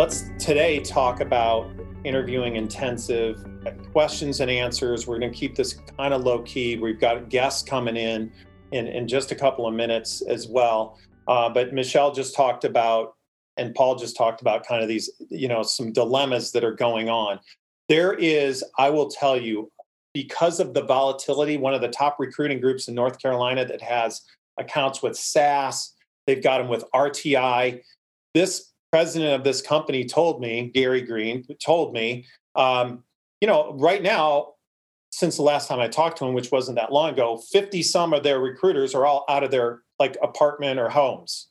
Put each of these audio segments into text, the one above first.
let's today talk about interviewing intensive questions and answers. We're going to keep this kind of low key. We've got guests coming in in, in just a couple of minutes as well. Uh, but Michelle just talked about, and Paul just talked about kind of these, you know, some dilemmas that are going on. There is, I will tell you, because of the volatility, one of the top recruiting groups in North Carolina that has accounts with SAS, they've got them with RTI. This president of this company told me, Gary Greene, told me, um, you know, right now, since the last time I talked to him, which wasn't that long ago, 50 some of their recruiters are all out of their like apartment or homes.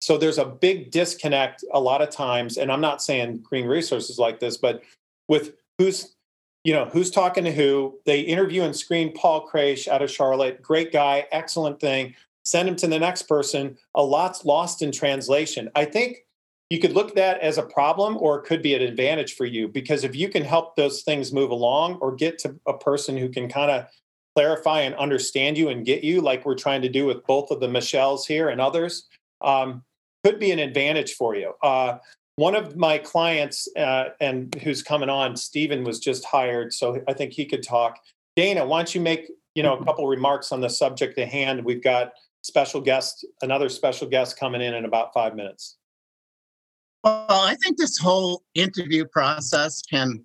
So there's a big disconnect a lot of times. And I'm not saying Greene Resources like this, but with who's, you know, who's talking to who. They interview and screen Paul Kraish out of Charlotte. Great guy, excellent thing. Send him to the next person. A lot's lost in translation. I think you could look at that as a problem or it could be an advantage for you because if you can help those things move along or get to a person who can kind of clarify and understand you and get you like we're trying to do with both of the michelles here and others um, could be an advantage for you. Uh, one of my clients uh, and who's coming on stephen was just hired so i think he could talk. Dana why don't you make you know a couple remarks on the subject at hand? We've got special guest another special guest coming in in about five minutes well, I think this whole interview process can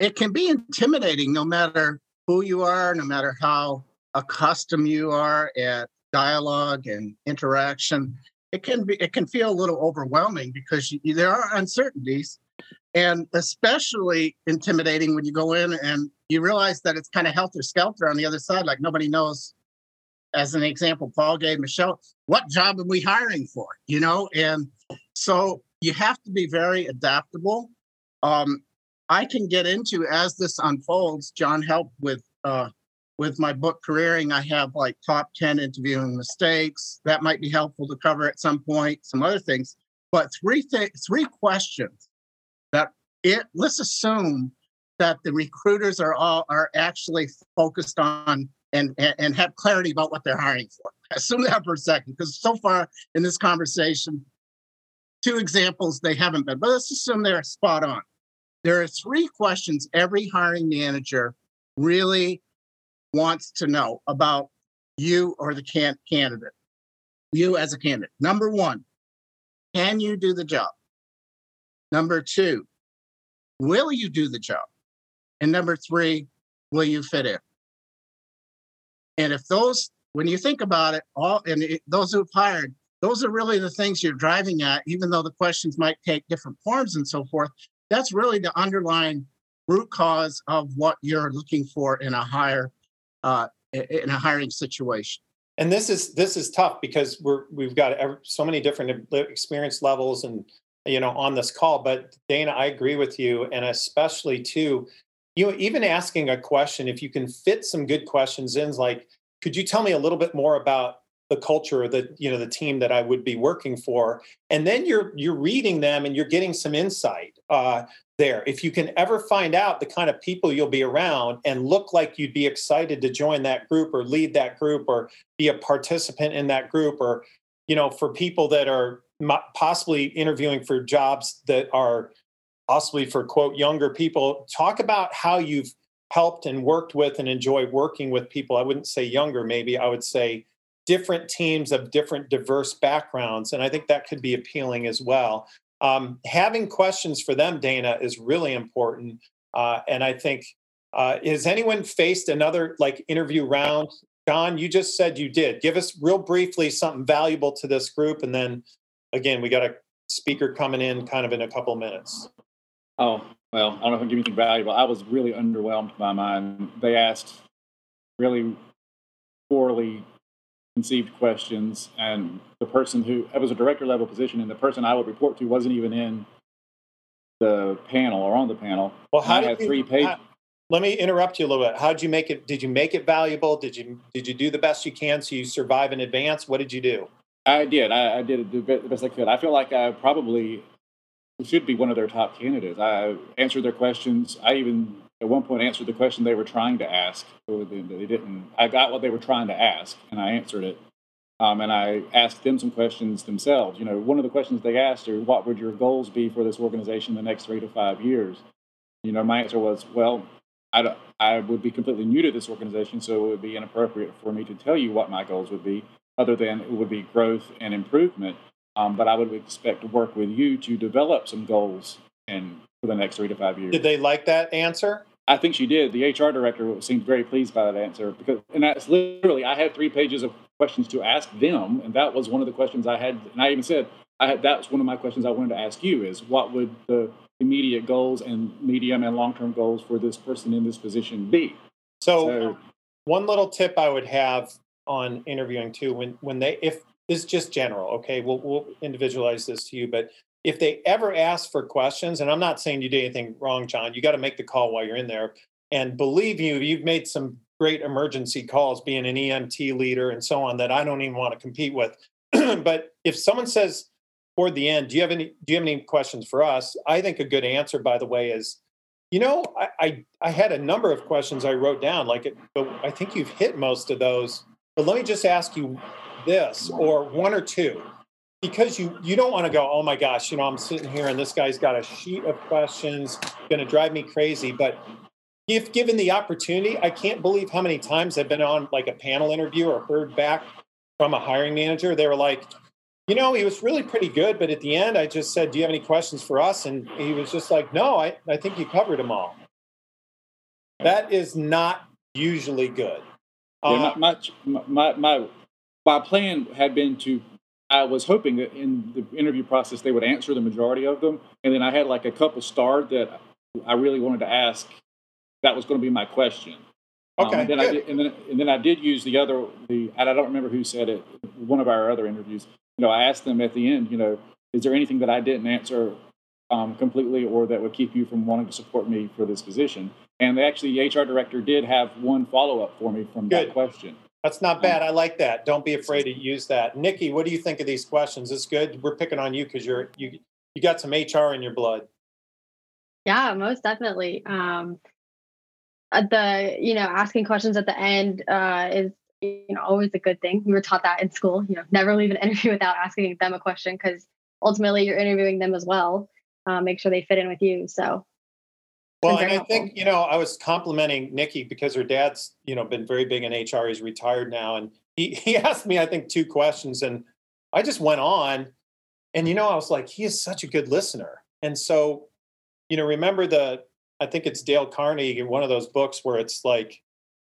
it can be intimidating no matter who you are, no matter how accustomed you are at dialogue and interaction. It can be it can feel a little overwhelming because you, there are uncertainties and especially intimidating when you go in and you realize that it's kind of helter skelter on the other side like nobody knows as an example paul gave michelle what job are we hiring for you know and so you have to be very adaptable. Um, I can get into as this unfolds. John helped with uh, with my book careering. I have like top ten interviewing mistakes that might be helpful to cover at some point. Some other things, but three th- three questions that it. Let's assume that the recruiters are all are actually focused on and, and, and have clarity about what they're hiring for. Assume that for a second, because so far in this conversation, two examples they haven't been, but let's assume they're spot on. There are three questions every hiring manager really wants to know about you or the can- candidate, you as a candidate. Number one, can you do the job? Number two, will you do the job? And number three, will you fit in? And if those, when you think about it, all and it, those who've hired, those are really the things you're driving at, even though the questions might take different forms and so forth. That's really the underlying root cause of what you're looking for in a higher uh, in a hiring situation. And this is this is tough because we're we've got so many different experience levels and you know on this call. But Dana, I agree with you, and especially too, you know, even asking a question if you can fit some good questions in, like, could you tell me a little bit more about the culture that you know the team that I would be working for, and then you're you're reading them and you're getting some insight uh, there. If you can ever find out the kind of people you'll be around and look like you'd be excited to join that group or lead that group or be a participant in that group, or you know, for people that are possibly interviewing for jobs that are possibly for quote younger people, talk about how you've helped and worked with and enjoy working with people. I wouldn't say younger, maybe I would say different teams of different diverse backgrounds. And I think that could be appealing as well. Um, having questions for them, Dana, is really important. Uh, and I think, uh, has anyone faced another like interview round? John, you just said you did. Give us real briefly something valuable to this group. And then again, we got a speaker coming in kind of in a couple minutes. Oh, well, I don't know if I can give anything valuable. I was really underwhelmed by mine. They asked really poorly conceived questions, and the person who it was a director level position, and the person I would report to wasn't even in the panel or on the panel. Well, how did you, three pages. How, let me interrupt you a little bit. How did you make it? Did you make it valuable? Did you did you do the best you can so you survive in advance? What did you do? I did. I, I did the best I could. I feel like I probably should be one of their top candidates. I answered their questions. I even at one point answered the question they were trying to ask. They didn't. I got what they were trying to ask, and I answered it. Um, and I asked them some questions themselves. You know, one of the questions they asked are, "What would your goals be for this organization in the next three to five years?" You know, my answer was, "Well, I, don't, I would be completely new to this organization, so it would be inappropriate for me to tell you what my goals would be, other than it would be growth and improvement. Um, but I would expect to work with you to develop some goals and for the next three to five years." Did they like that answer? I think she did. The HR director seemed very pleased by that answer because, and that's literally, I had three pages of questions to ask them, and that was one of the questions I had. And I even said, I had, that's one of my questions I wanted to ask you is what would the immediate goals and medium and long term goals for this person in this position be? So, so, one little tip I would have on interviewing too, when when they if this is just general, okay, we'll we'll individualize this to you, but if they ever ask for questions, and I'm not saying you did anything wrong, John, you got to make the call while you're in there. And believe you, you've made some great emergency calls being an EMT leader and so on that I don't even want to compete with. but if someone says toward the end, do you have any do you have any questions for us? I think a good answer, by the way, is you know, I, I, I had a number of questions I wrote down, like it, but I think you've hit most of those. But let me just ask you this, or one or two because you you don't want to go oh my gosh you know i'm sitting here and this guy's got a sheet of questions going to drive me crazy but if given the opportunity i can't believe how many times i've been on like a panel interview or heard back from a hiring manager. They were like you know he was really pretty good but at the end i just said do you have any questions for us and he was just like no i, I think you covered them all. That is not usually good. Yeah, uh, my, my, my, my plan had been to I was hoping that in the interview process they would answer the majority of them, and then I had like a couple starred that I really wanted to ask. That was going to be my question. Okay. Um, and, then I did, and, then, and then I did use the other the and I don't remember who said it. One of our other interviews. You know, I asked them at the end. You know, is there anything that I didn't answer um, completely, or that would keep you from wanting to support me for this position? And actually, the HR director did have one follow up for me from Good. that question. That's not bad. I like that. Don't be afraid to use that. Nikki, what do you think of these questions? It's good. We're picking on you because you're you you got some HR in your blood. Yeah, most definitely. Um, uh, the you know asking questions at the end uh, is you know always a good thing. We were taught that in school. You know, never leave an interview without asking them a question because ultimately you're interviewing them as well. Uh, make sure they fit in with you. So well, and I think you know I was complimenting Nikki because her dad's you know been very big in HR. He's retired now, and he he asked me I think two questions, and I just went on, and you know I was like, he is such a good listener, and so you know remember the I think it's Dale Carnegie in one of those books where it's like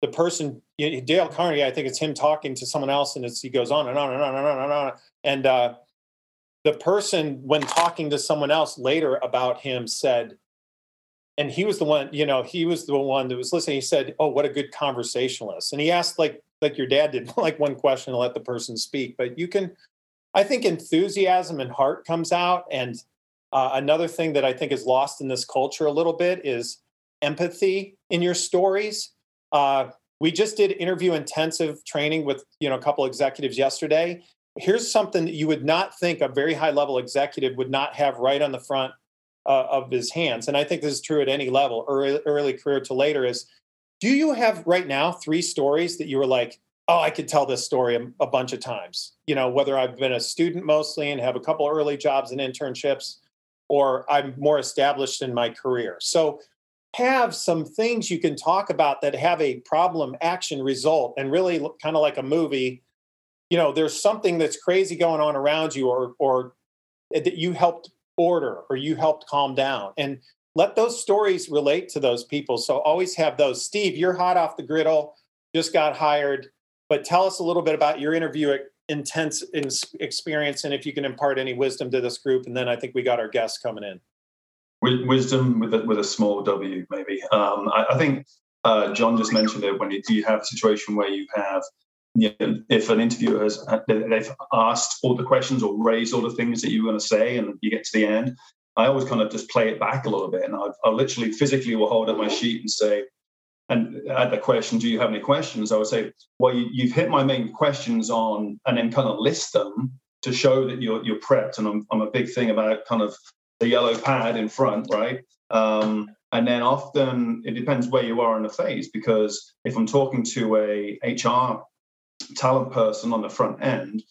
the person Dale Carnegie I think it's him talking to someone else, and it's he goes on and on and on and on and on, and uh, the person when talking to someone else later about him said and he was the one you know he was the one that was listening. He said oh what a good conversationalist. And he asked like like your dad did like one question to let the person speak. But you can i think enthusiasm and heart comes out. And uh, another thing that i think is lost in this culture a little bit is empathy in your stories. Uh, we just did interview intensive training with you know a couple executives yesterday. Here's something that you would not think a very high level executive would not have right on the front uh, of his hands. And I think this is true at any level, early, early career to later. Is do you have right now three stories that you were like, oh, I could tell this story a, a bunch of times? You know, whether I've been a student mostly and have a couple early jobs and internships, or I'm more established in my career. So have some things you can talk about that have a problem action result and really kind of like a movie you know there's something that's crazy going on around you or or that you helped order or you helped calm down. And let those stories relate to those people. So always have those. Steve you're hot off the griddle just got hired but tell us a little bit about your interview intense experience and if you can impart any wisdom to this group and then i think we got our guests coming in. Wisdom with a, with a small w maybe. Um, I, I, think uh, john just mentioned it when you, do you have a situation where you have you know, if an interviewer has they've asked all the questions or raised all the things that you were going to say, and you get to the end, I always kind of just play it back a little bit, and I literally physically will hold up my sheet and say, and add the question, "Do you have any questions?" I would say, "Well, you, have hit my main questions on," and then kind of list them to show that you're you're prepped. And I'm I'm a big thing about kind of the yellow pad in front, right? Um, and then often it depends where you are in the phase because if I'm talking to a HR talent person on the front end,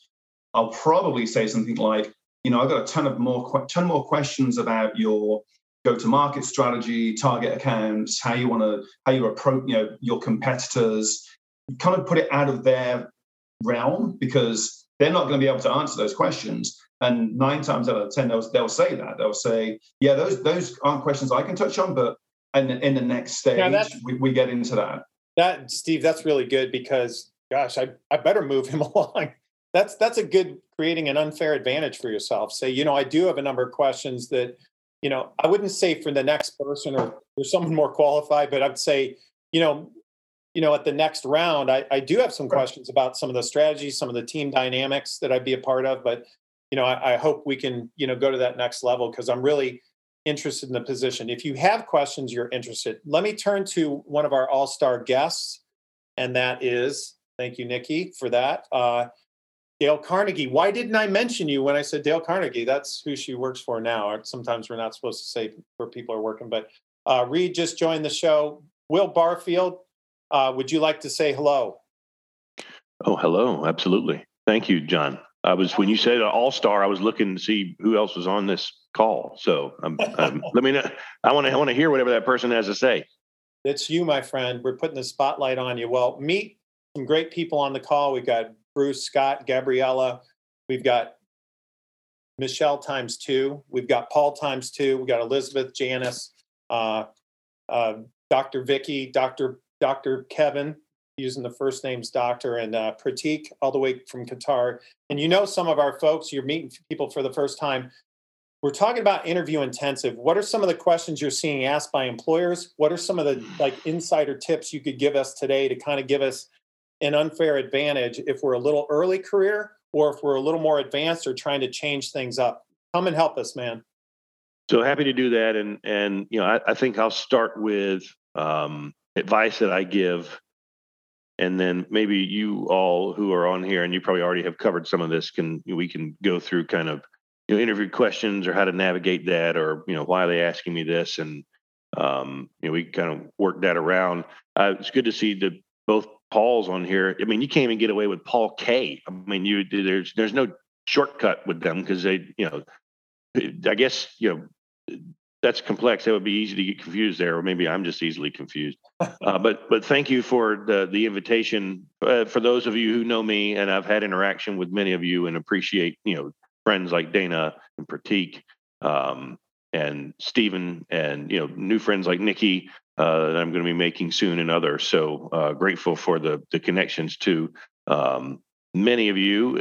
I'll probably say something like, you know, I've got a ton of more ton more questions about your go-to-market strategy, target accounts, how you want to how you approach, you know, your competitors. Kind of put it out of their realm because they're not going to be able to answer those questions. And nine times out of ten, they'll, they'll say that they'll say, "Yeah, those those aren't questions I can touch on, but in, in the next stage, yeah, we, we get into that." That Steve, that's really good because, gosh, I I better move him along. That's that's a good creating an unfair advantage for yourself. Say, you know, I do have a number of questions that, you know, I wouldn't say for the next person or or someone more qualified, but I'd say, you know, you know, at the next round, I, I do have some questions about some of the strategies, some of the team dynamics that I'd be a part of. But, you know, I, I hope we can, you know, go to that next level because I'm really interested in the position. If you have questions, you're interested. Let me turn to one of our all-star guests, and that is, thank you, Nikki, for that. Uh, Dale Carnegie. Why didn't I mention you when I said Dale Carnegie? That's who she works for now. Sometimes we're not supposed to say where people are working, but uh, Reed just joined the show. Will Barfield, uh, would you like to say hello? Oh, hello. Absolutely. Thank you, John. I was when you said all star, I was looking to see who else was on this call. So um, um, let me know. I want to I want to hear whatever that person has to say. It's you, my friend. We're putting the spotlight on you. Well, meet some great people on the call. We've got Bruce, Scott, Gabriella. We've got Michelle times two. We've got Paul times two. We've got Elizabeth, Janice, uh, uh, Dr. Vicky, Dr. Dr. Kevin, using the first names Doctor, and uh, Pratik, all the way from Qatar. And you know some of our folks, you're meeting people for the first time. We're talking about interview intensive. What are some of the questions you're seeing asked by employers? What are some of the like insider tips you could give us today to kind of give us an unfair advantage if we're a little early career or if we're a little more advanced or trying to change things up? Come and help us, man. So happy to do that, and and you know I, I think I'll start with um, advice that I give, and then maybe you all who are on here and you probably already have covered some of this can we can go through kind of you know interview questions or how to navigate that or you know why are they asking me this and um, you know we kind of work that around. Uh, it's good to see the both Pauls on here. I mean, you can't even get away with Paul K. I mean, you there's there's no shortcut with them because they you know I guess you know that's complex. That would be easy to get confused there, or maybe I'm just easily confused. Uh, but but thank you for the the invitation. Uh, for those of you who know me, and I've had interaction with many of you, and appreciate you know friends like Dana and Pratik um, and Stephen, and you know new friends like Nikki uh, that I'm going to be making soon, and others. So uh, grateful for the the connections to Um, many of you.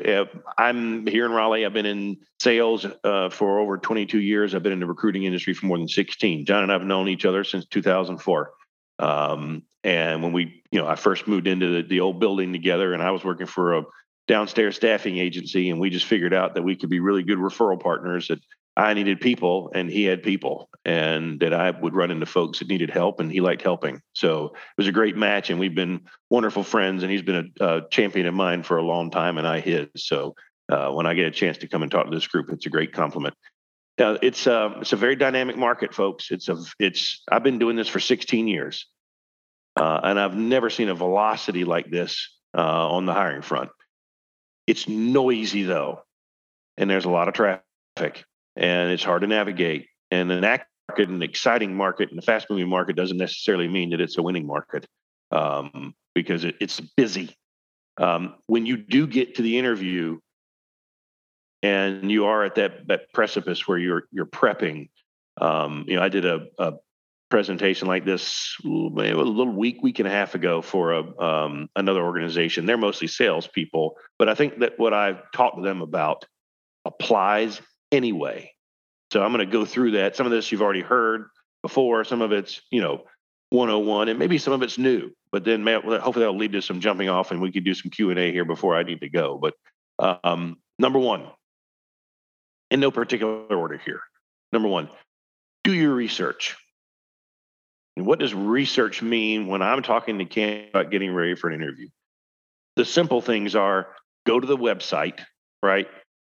I'm here in Raleigh. I've been in sales uh, for over 22 years. I've been in the recruiting industry for more than 16. John and I have known each other since 2004. Um, and when we, you know, I first moved into the, the old building together, and I was working for a downstairs staffing agency, and we just figured out that we could be really good referral partners. I needed people and he had people, and that I would run into folks that needed help, and he liked helping. So it was a great match, and we've been wonderful friends. And he's been a, a champion of mine for a long time, and I his. So uh, when I get a chance to come and talk to this group, it's a great compliment. Uh, it's uh, it's a very dynamic market, folks. It's a it's I've been doing this for 16 years, uh, and I've never seen a velocity like this uh, on the hiring front. It's noisy though, and there's a lot of traffic and it's hard to navigate. And an market, an exciting market, and a fast moving market doesn't necessarily mean that it's a winning market um, because it, it's busy. Um, when you do get to the interview and you are at that, that precipice where you're you're prepping, um, you know, I did a, a presentation like this a little week, week and a half ago for a, um, another organization. They're mostly salespeople, but I think that what I've talked to them about applies anyway. So I'm going to go through that. Some of this you've already heard before. Some of it's, you know, 101 and maybe some of it's new, but then hopefully that'll lead to some jumping off and we can do some Q&A here before I need to go. But um, number one, in no particular order here. Number one, do your research. And what does research mean when I'm talking to candidates about getting ready for an interview? The simple things are go to the website, right?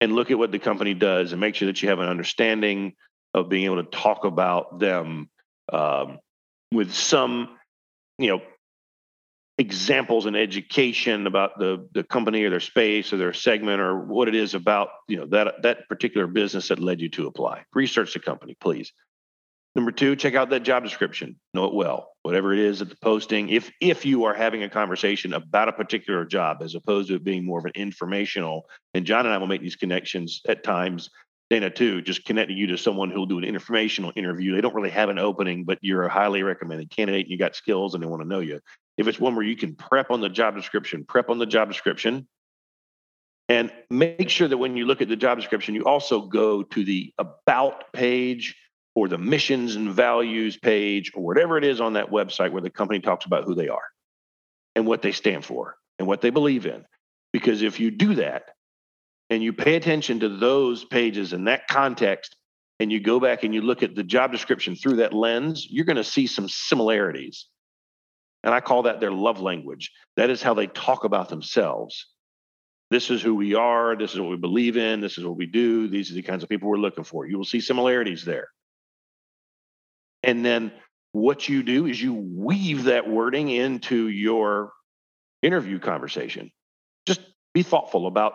And look at what the company does and make sure that you have an understanding of being able to talk about them um, with some, you know, examples and education about the the company or their space or their segment or what it is about you know that that particular business that led you to apply. Research the company please number two check out that job description know it well whatever it is at the posting if if you are having a conversation about a particular job as opposed to it being more of an informational and john and i will make these connections at times Dana too, just connecting you to someone who'll do an informational interview. They don't really have an opening, but you're a highly recommended candidate and you got skills and they want to know you. If it's one where you can prep on the job description, prep on the job description, and make sure that when you look at the job description, you also go to the about page or the missions and values page or whatever it is on that website where the company talks about who they are and what they stand for and what they believe in. Because if you do that and you pay attention to those pages in that context, and you go back and you look at the job description through that lens, you're going to see some similarities and I call that their love language. That is how they talk about themselves. This is who we are. This is what we believe in. This is what we do. These are the kinds of people we're looking for. You will see similarities there. And then what you do is you weave that wording into your interview conversation. Just be thoughtful about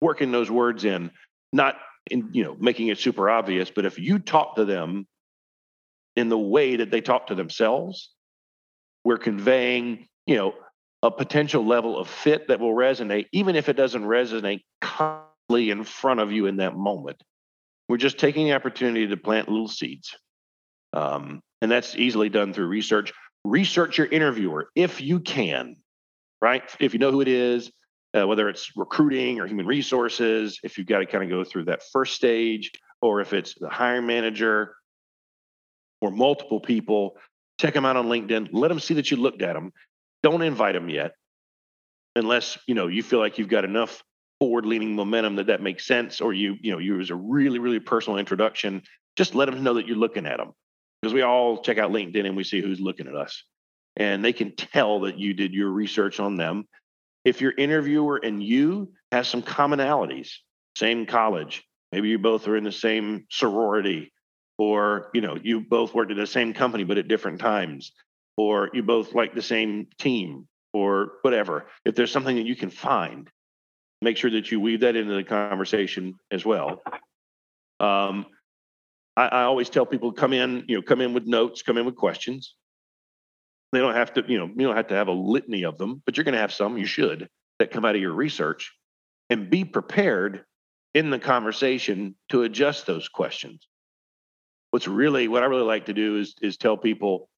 working those words in, not in, you know, making it super obvious, but if you talk to them in the way that they talk to themselves, we're conveying, you know, a potential level of fit that will resonate, even if it doesn't resonate constantly in front of you in that moment. We're just taking the opportunity to plant little seeds. Um, and that's easily done through research. Research your interviewer if you can, right? If you know who it is, uh, whether it's recruiting or human resources, if you've got to kind of go through that first stage, or if it's the hiring manager or multiple people, check them out on LinkedIn. Let them see that you looked at them. Don't invite them yet, unless you know you feel like you've got enough forward-leaning momentum that that makes sense, or you you know you as a really really personal introduction. Just let them know that you're looking at them, because we all check out LinkedIn and we see who's looking at us, and they can tell that you did your research on them. If your interviewer and you have some commonalities, same college, maybe you both are in the same sorority or you know you both worked at the same company but at different times or you both like the same team or whatever if there's something that you can find make sure that you weave that into the conversation as well um, I, I always tell people come in you know come in with notes come in with questions they don't have to you know you don't have to have a litany of them but you're going to have some you should that come out of your research and be prepared in the conversation to adjust those questions what's really what I really like to do is is tell people,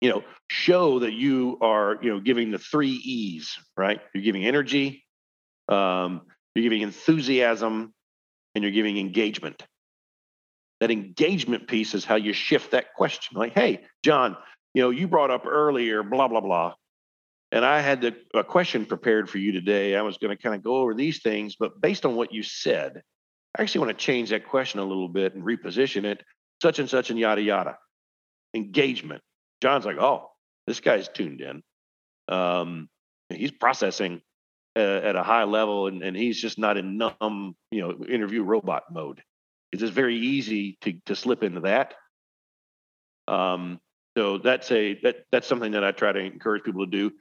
you know, show that you are, you know, giving the three E's, right? You're giving energy, um, you're giving enthusiasm, and you're giving engagement. That engagement piece is how you shift that question. Like, hey, John, you know, you brought up earlier, blah, blah, blah. And I had the, a question prepared for you today. I was going to kind of go over these things, but based on what you said, I actually want to change that question a little bit and reposition it, such and such and yada yada. Engagement. John's like, oh, this guy's tuned in. Um, he's processing uh, at a high level, and, and he's just not in numb, you know, interview robot mode. It's just very easy to to slip into that. Um, so that's a that that's something that I try to encourage people to do.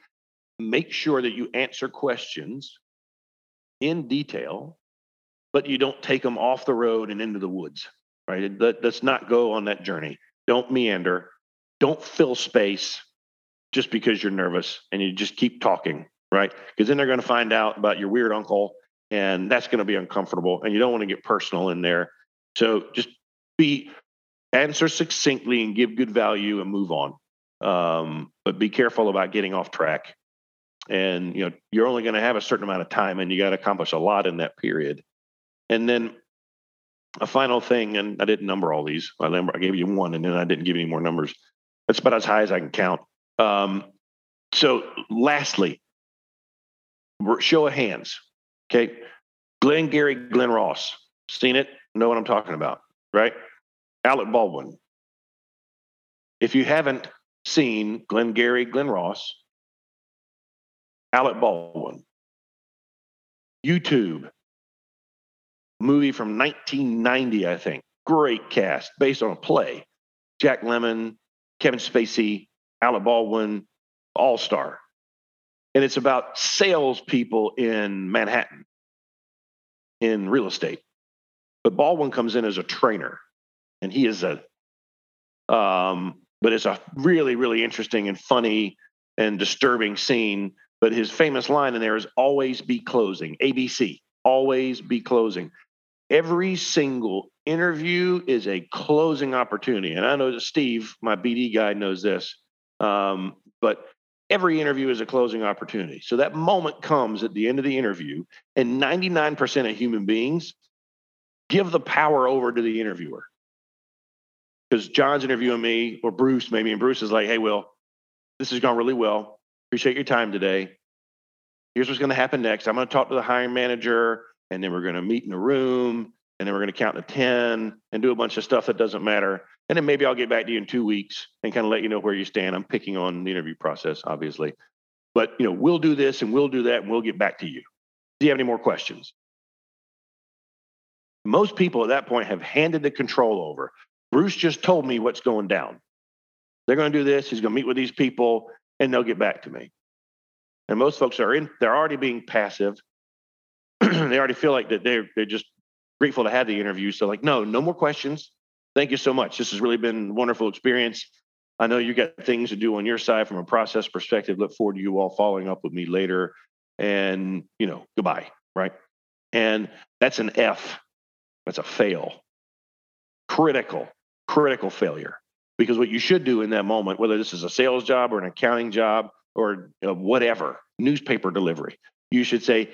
Make sure that you answer questions in detail but you don't take them off the road and into the woods, right? Let, let's not go on that journey. Don't meander. Don't fill space just because you're nervous and you just keep talking, right? Because then they're going to find out about your weird uncle and that's going to be uncomfortable and you don't want to get personal in there. So just be answer succinctly and give good value and move on. Um, but be careful about getting off track. And you know, you're only going to have a certain amount of time and you got to accomplish a lot in that period. And then a final thing, and I didn't number all these. I, number, I gave you one, and then I didn't give any more numbers. That's about as high as I can count. Um, so, lastly, show of hands. Okay, Glenn Gary, Glen Ross. Seen it? Know what I'm talking about, right? Alec Baldwin. If you haven't seen Glenn Gary, Glen Ross, Alec Baldwin, YouTube, movie from 1990, I think. Great cast based on a play. Jack Lemmon, Kevin Spacey, Alec Baldwin, All Star, and it's about salespeople in Manhattan in real estate. But Baldwin comes in as a trainer, and he is a, um, but it's a really, really interesting and funny and disturbing scene. But his famous line in there is always be closing, ABC, always be closing. Every single interview is a closing opportunity. And I know that Steve, my BD guy, knows this. Um, but every interview is a closing opportunity. So that moment comes at the end of the interview, and 99% of human beings give the power over to the interviewer. Because John's interviewing me, or Bruce maybe, and Bruce is like, hey, Will, this has gone really well. Appreciate your time today. Here's what's going to happen next. I'm going to talk to the hiring manager, and then we're going to meet in a room, and then we're going to count to 10 and do a bunch of stuff that doesn't matter. And then maybe I'll get back to you in two weeks and kind of let you know where you stand. I'm picking on the interview process, obviously. But you know, we'll do this and we'll do that and we'll get back to you. Do you have any more questions? Most people at that point have handed the control over. Bruce just told me what's going down. They're going to do this. He's going to meet with these people and they'll get back to me. And most folks are in, they're already being passive. they already feel like that they're, they're just grateful to have the interview. So like, no, no more questions. Thank you so much. This has really been a wonderful experience. I know you got things to do on your side from a process perspective. Look forward to you all following up with me later. And, you know, goodbye. Right. And that's an F. That's a fail. Critical, critical failure. Because what you should do in that moment, whether this is a sales job or an accounting job or you know, whatever, newspaper delivery, you should say,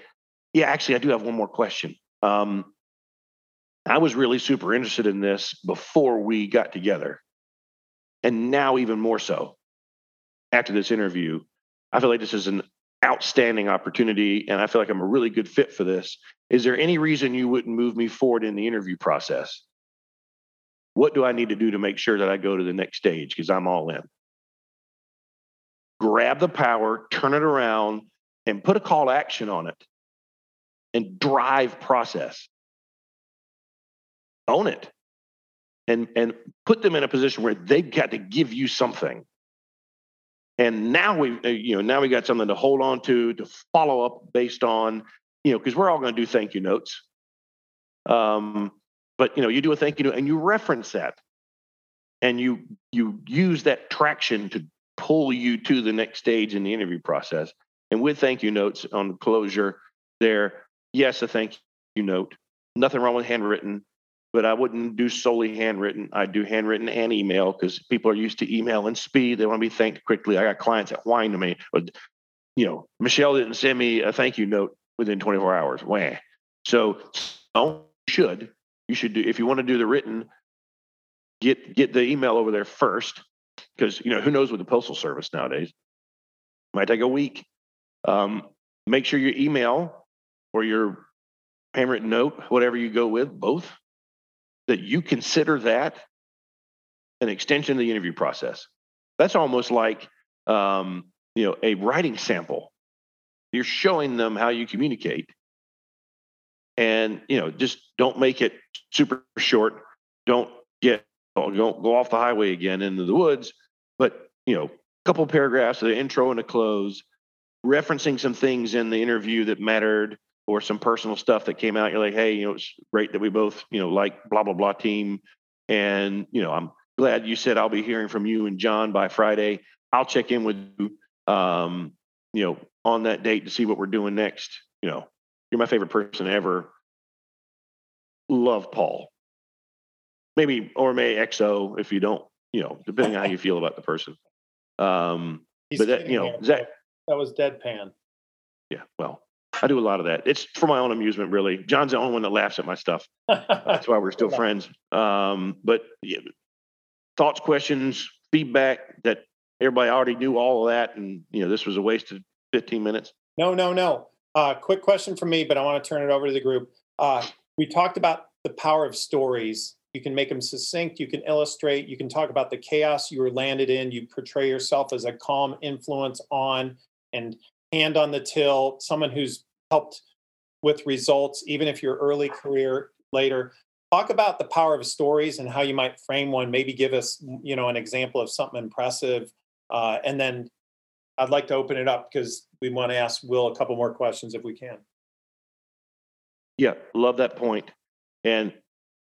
Yeah, actually, I do have one more question. Um, I was really super interested in this before we got together. And now, even more so, after this interview, I feel like this is an outstanding opportunity and I feel like I'm a really good fit for this. Is there any reason you wouldn't move me forward in the interview process? What do I need to do to make sure that I go to the next stage? Because I'm all in. Grab the power, turn it around, and put a call to action on it and drive process own it and and put them in a position where they've got to give you something and now we uh, you know now we got something to hold on to to follow up based on you know because we're all going to do thank you notes. Um but you know you do a thank you note and you reference that. And you you use that traction to pull you to the next stage in the interview process. And with thank you notes on closure there yes a thank you note nothing wrong with handwritten but I wouldn't do solely handwritten. I do handwritten and email because people are used to email and speed. They want to be thanked quickly. I got clients that whine to me, but you know, Michelle didn't send me a thank you note within 24 hours. Wah. So, no, you should. You should do if you want to do the written, get get the email over there first, because you know who knows with the postal service nowadays. Might take a week. Um, make sure your email or your handwritten note, whatever you go with, both that you consider that an extension of the interview process. That's almost like um, you know a writing sample. You're showing them how you communicate, and you know just don't make it super short. Don't get don't go off the highway again into the woods. But you know, a couple paragraphs of the intro and a close, referencing some things in the interview that mattered or some personal stuff that came out. You're like, hey, you know, it's great that we both, you know, like blah blah blah team, and you know, I'm glad you said I'll be hearing from you and John by Friday. I'll check in with you, um, you know, on that date to see what we're doing next. You know, you're my favorite person ever. Love Paul. Maybe or may XO if you don't, you know, depending on how you feel about the person. Um, He's but that, you know. Zach, that was deadpan. yeah, well, I do a lot of that. It's for my own amusement, really. John's the only one that laughs at my stuff. That's why we're still Yeah. friends. Um, but yeah, thoughts, questions, feedback that everybody already knew all of that, and you know, this was a waste of 15 minutes. No, no, no. Uh, quick question from me, but I want to turn it over to the group. Uh, we talked about the power of stories. You can make them succinct. You can illustrate. You can talk about the chaos you were landed in. You portray yourself as a calm influence on and hand on the till, someone who's helped with results, even if your early career later. Talk about the power of stories and how you might frame one. Maybe give us, you know, an example of something impressive, uh, and then I'd like to open it up because we want to ask Will a couple more questions if we can. Yeah, love that point. And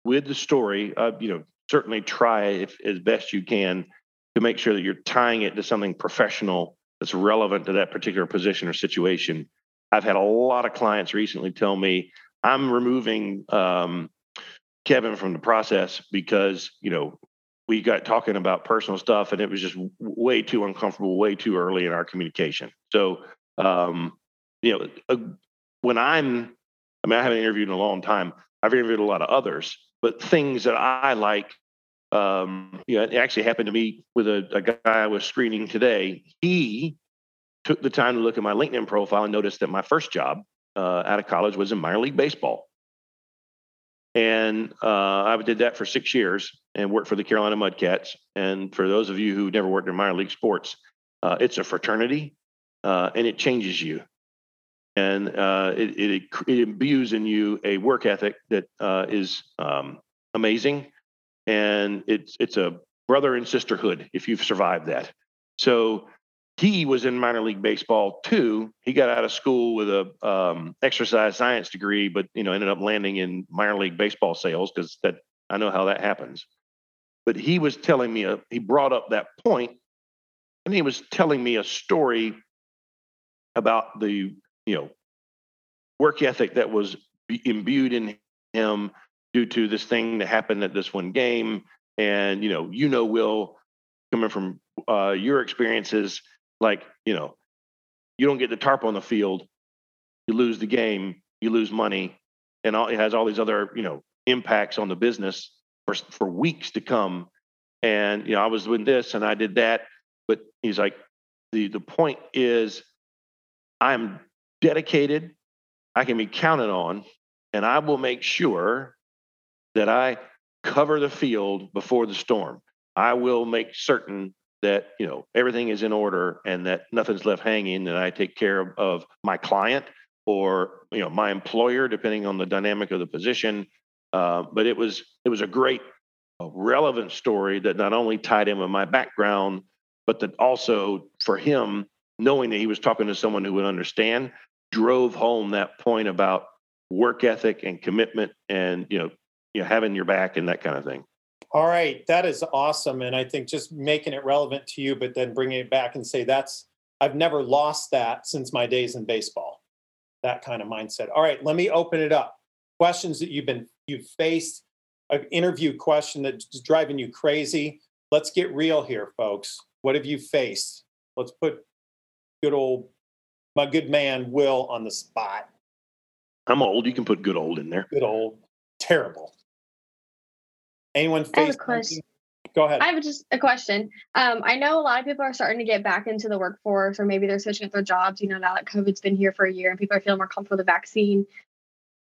with the story, uh, you know, certainly try if as best you can to make sure that you're tying it to something professional that's relevant to that particular position or situation. I've had a lot of clients recently tell me I'm removing um, Kevin from the process because you know we got talking about personal stuff and it was just way too uncomfortable, way too early in our communication. So, um, you know, uh, when I'm, I mean, I haven't interviewed in a long time. I've interviewed a lot of others, but things that I like, um, you know, it actually happened to me with a, a guy I was screening today. He took the time to look at my LinkedIn profile and noticed that my first job uh, out of college was in minor league baseball. And uh, I did that for six years and worked for the Carolina Mudcats. And for those of you who never worked in minor league sports, uh, it's a fraternity uh, and it changes you. And uh, it, it, it, imbues in you a work ethic that uh, is um, amazing. And it's, it's a brother and sisterhood if you've survived that. So he was in minor league baseball too. He got out of school with a um, exercise science degree, but you know ended up landing in minor league baseball sales because that I know how that happens. But he was telling me a, he brought up that point, and he was telling me a story about the you know work ethic that was imbued in him due to this thing that happened at this one game, and you know you know Will coming from uh, your experiences like you know you don't get the tarp on the field you lose the game you lose money and all, it has all these other you know impacts on the business for for weeks to come. And you know i was doing this and i did that but he's like the the point is i'm dedicated i can be counted on and i will make sure that i cover the field before the storm. I will make certain that you know everything is in order and that nothing's left hanging and i take care of, of my client or you know my employer depending on the dynamic of the position. Uh, but it was it was a great a relevant story that not only tied in with my background but that also for him knowing that he was talking to someone who would understand drove home that point about work ethic and commitment and you know you know having your back and that kind of thing all right, that is awesome. And I think just making it relevant to you, but then bringing it back and say, that's, I've never lost that since my days in baseball. That kind of mindset. All right, let me open it up. Questions that you've been, you've faced, an interview question that's driving you crazy. Let's get real here, folks. What have you faced? Let's put good old, my good man, Will, on the spot. I'm old. You can put good old in there. Good old, terrible. Anyone face? A question. Go ahead. I have just a question. Um, I know a lot of people are starting to get back into the workforce, or maybe they're switching up their jobs. You know, now that COVID's been here for a year and people are feeling more comfortable with the vaccine.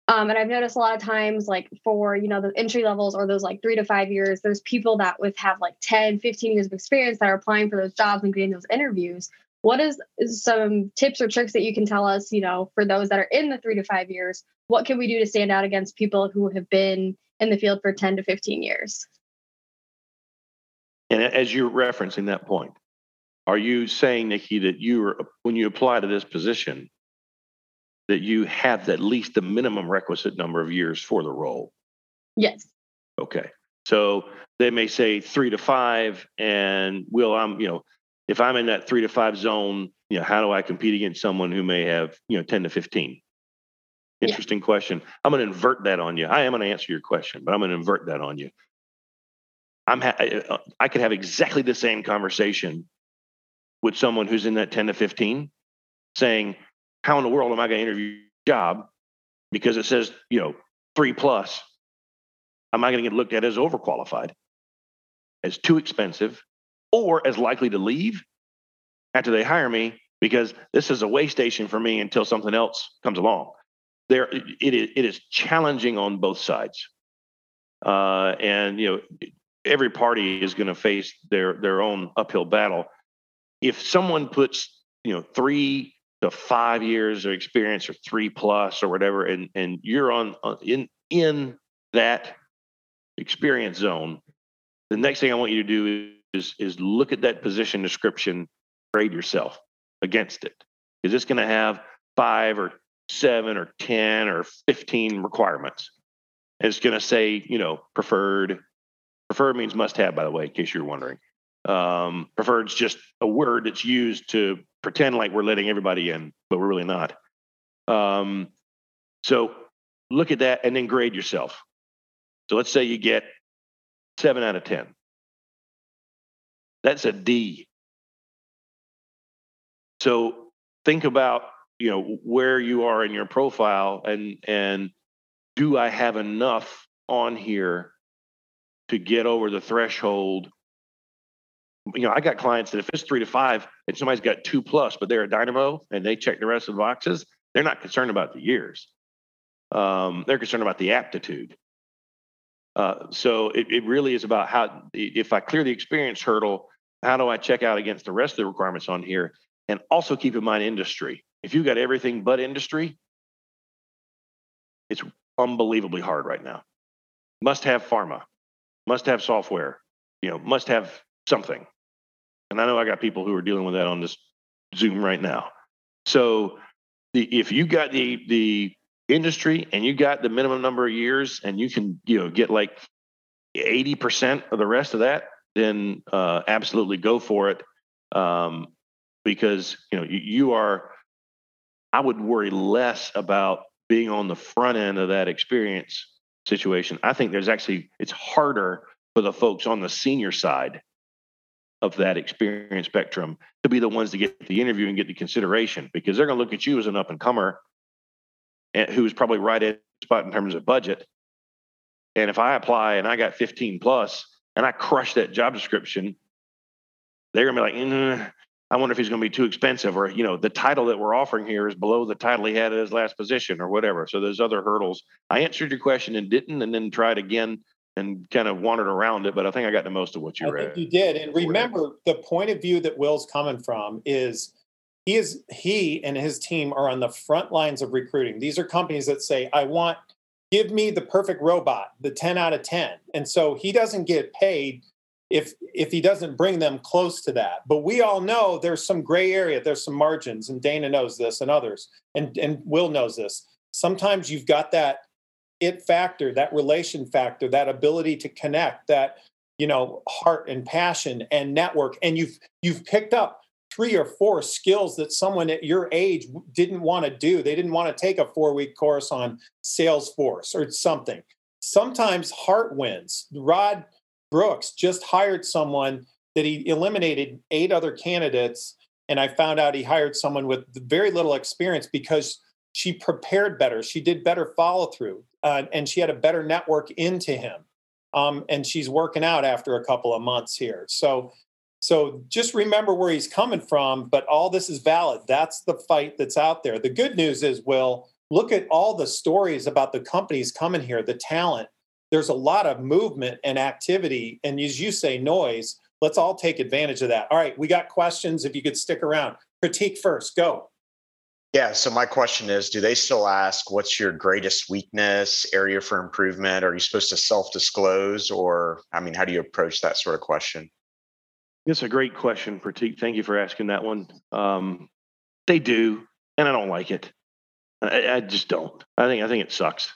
Um, and I've noticed a lot of times, like for you know the entry levels or those like three to five years, there's people that with have like 10, 15 years of experience that are applying for those jobs and getting those interviews. What is, is some tips or tricks that you can tell us, you know, for those that are in the three to five years? What can we do to stand out against people who have been in the field for 10 to 15 years. And as you're referencing that point, are you saying, Nikki, that you are, when you apply to this position, that you have at least the minimum requisite number of years for the role? Yes. Okay. So they may say three to five, and will I'm, you know, if I'm in that three to five zone, you know, how do I compete against someone who may have, you know, 10 to 15? Interesting yeah. question. I'm going to invert that on you. I am going to answer your question, but I'm going to invert that on you. I'm ha- uh, I could have exactly the same conversation with someone who's in that 10 to 15 saying, How in the world am I going to interview job? Because it says, you know, three plus. Am I going to get looked at as overqualified, as too expensive, or as likely to leave after they hire me because this is a way station for me until something else comes along? There it is, it is challenging on both sides uh, and you know every party is going to face their their own uphill battle if someone puts you know three to five years of experience or three plus or whatever and and you're on in in that experience zone the next thing i want you to do is is look at that position description grade yourself against it. Is this going to have five or seven or 10 or 15 requirements? And it's going to say, you know, preferred. Preferred means must have, by the way, in case you're wondering. Um, preferred is just a word that's used to pretend like we're letting everybody in, but we're really not. Um, so look at that and then grade yourself. So let's say you get seven out of 10. That's a D. So think about, you know, where you are in your profile and and do I have enough on here to get over the threshold? You know, I got clients that if it's three to five and somebody's got two plus, but they're a dynamo and they check the rest of the boxes, they're not concerned about the years. Um, they're concerned about the aptitude. Uh, so it, it really is about how, if I clear the experience hurdle, how do I check out against the rest of the requirements on here? And also keep in mind industry. If you've got everything but industry, it's unbelievably hard right now. Must have pharma, must have software, you know, must have something. And I know I got people who are dealing with that on this Zoom right now. So the, if you got the the industry and you got the minimum number of years and you can you know get like 80% of the rest of that then uh, absolutely go for it um, because you know you, you are i would worry less about being on the front end of that experience situation. I think there's actually it's harder for the folks on the senior side of that experience spectrum to be the ones to get the interview and get the consideration because they're going to look at you as an up and comer eh, who's probably right at spot in terms of budget. And if i apply and i got 15 plus and i crush that job description they're going to be like mm, I wonder if he's going to be too expensive, or you know, the title that we're offering here is below the title he had at his last position, or whatever. So there's other hurdles. I answered your question and didn't, and then tried again and kind of wandered around it, but I think I got the most of what you I read. you did, and remember the point of view that Will's coming from is he is he and his team are on the front lines of recruiting. These are companies that say, "I want." Give me the perfect robot, the 10 out of 10. And so he doesn't get paid if if he doesn't bring them close to that. But we all know there's some gray area, there's some margins, and Dana knows this, and others, and and Will knows this. Sometimes you've got that it factor, that relation factor, that ability to connect, that you know heart and passion and network, and you've you've picked up three or four skills that someone at your age didn't want to do. They didn't want to take a four week course on Salesforce or something. Sometimes heart wins. Rod Brooks just hired someone that he eliminated eight other candidates. And I found out he hired someone with very little experience because she prepared better. She did better follow through uh, and she had a better network into him. Um, and she's working out after a couple of months here. So, so just remember where he's coming from, but all this is valid. That's the fight that's out there. The good news is, Will, look at all the stories about the companies coming here, the talent, there's a lot of movement and activity. And as you say, noise. Let's all take advantage of that. All right, we got questions. If you could stick around, Pratik first. Go. Yeah. So my question is, do they still ask what's your greatest weakness, area for improvement? Are you supposed to self-disclose, or I mean, how do you approach that sort of question? It's a great question, Pratik. Thank you for asking that one. Um, they do, and I don't like it. I, I, just don't. I think I think it sucks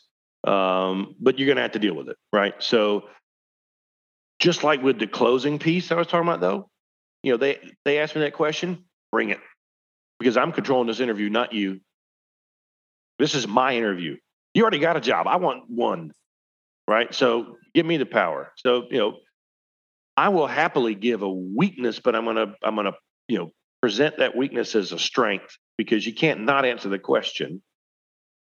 um, but you're going to have to deal with it, right? So, just like with the closing piece I was talking about, though, you know, they they asked me that question, bring it, because I'm controlling this interview, not you. This is my interview. You already got a job. I want one, right? So give me the power. So you know, I will happily give a weakness, but I'm gonna I'm gonna you know present that weakness as a strength because you can't not answer the question.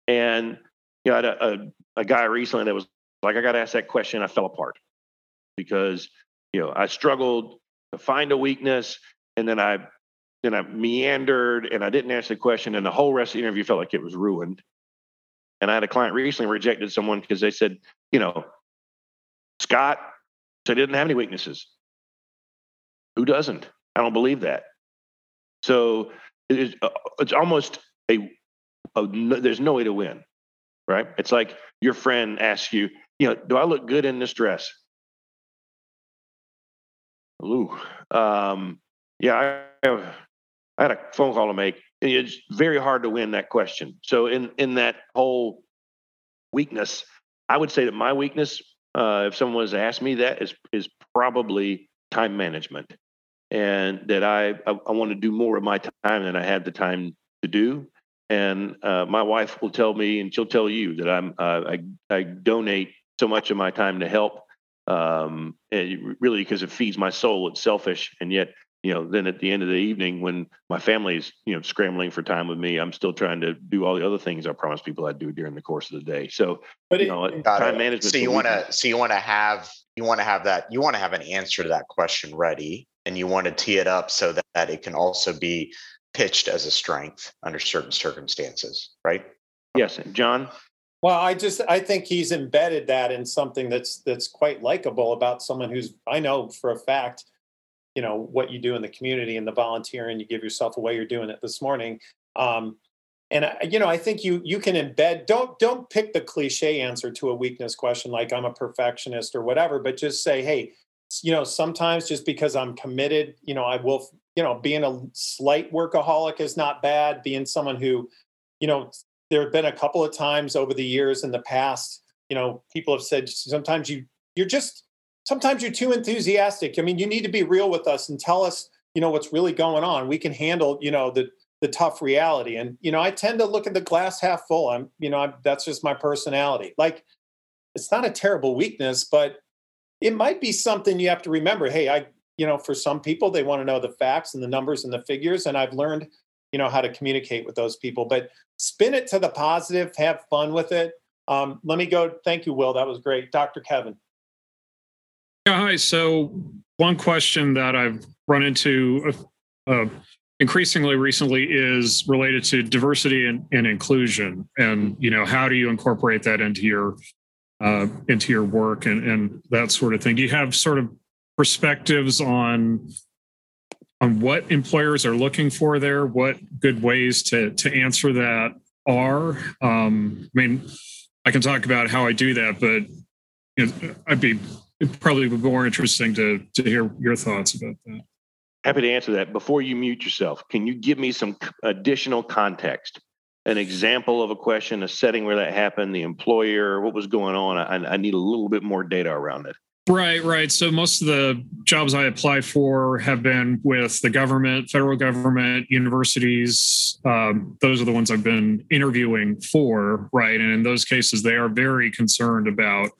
And you know, I had a, a, a guy recently that was like, I got asked that question. I fell apart because, you know, I struggled to find a weakness and then I, then I meandered and I didn't answer the question and the whole rest of the interview felt like it was ruined. And I had a client recently rejected someone because they said, you know, Scott he didn't have any weaknesses. Who doesn't? I don't believe that. So it's, uh, it's almost a, a, there's no way to win right? It's like your friend asks you, you know, do I look good in this dress? Ooh, um, yeah, I have, I had a phone call to make. It's very hard to win that question. So in in that whole weakness, I would say that my weakness, uh, if someone was to ask me that, is is probably time management, and that I I, I want to do more of my time than I had the time to do. And uh, my wife will tell me, and she'll tell you that I'm uh, I I donate so much of my time to help, um, really because it feeds my soul. It's selfish, and yet you know, then at the end of the evening, when my family's, you know, scrambling for time with me, I'm still trying to do all the other things I promised people I'd do during the course of the day. So, but you know, time management. So you want to, so you want to have, you want to have that, you want to have an answer to that question ready, and you want to tee it up so that, that it can also be pitched as a strength under certain circumstances, right? Yes, John. Well, I just I think he's embedded that in something that's that's quite likable about someone who's I know for a fact you know what you do in the community and the volunteering you give yourself away you're doing it this morning um, and I, you know i think you you can embed don't don't pick the cliche answer to a weakness question like i'm a perfectionist or whatever but just say hey you know sometimes just because i'm committed you know i will you know being a slight workaholic is not bad being someone who you know there have been a couple of times over the years in the past you know people have said sometimes you you're just sometimes you're too enthusiastic. I mean, you need to be real with us and tell us, you know, what's really going on. We can handle, you know, the the tough reality. And you know, I tend to look at the glass half full. I'm, you know, I'm, that's just my personality. Like, it's not a terrible weakness, but it might be something you have to remember. Hey, I, you know, for some people, they want to know the facts and the numbers and the figures, and I've learned, you know, how to communicate with those people. But spin it to the positive, have fun with it. Um, let me go. Thank you, Will. That was great, Dr. Kevin. Yeah, hi. So, one question that I've run into uh, uh, increasingly recently is related to diversity and, and, inclusion, and you know, how do you incorporate that into your uh, into your work and, and that sort of thing? Do you have sort of perspectives on on what employers are looking for there? What good ways to to answer that are? Um, I mean, I can talk about how I do that, but you know, I'd be probably be more interesting to to hear your thoughts about that. Happy to answer that. Before you mute yourself, can you give me some additional context? An example of a question, a setting where that happened, the employer, what was going on? I, I need a little bit more data around it. Right, right. So most of the jobs I apply for have been with the government, federal government, universities. Um, those are the ones I've been interviewing for, right? And in those cases, they are very concerned about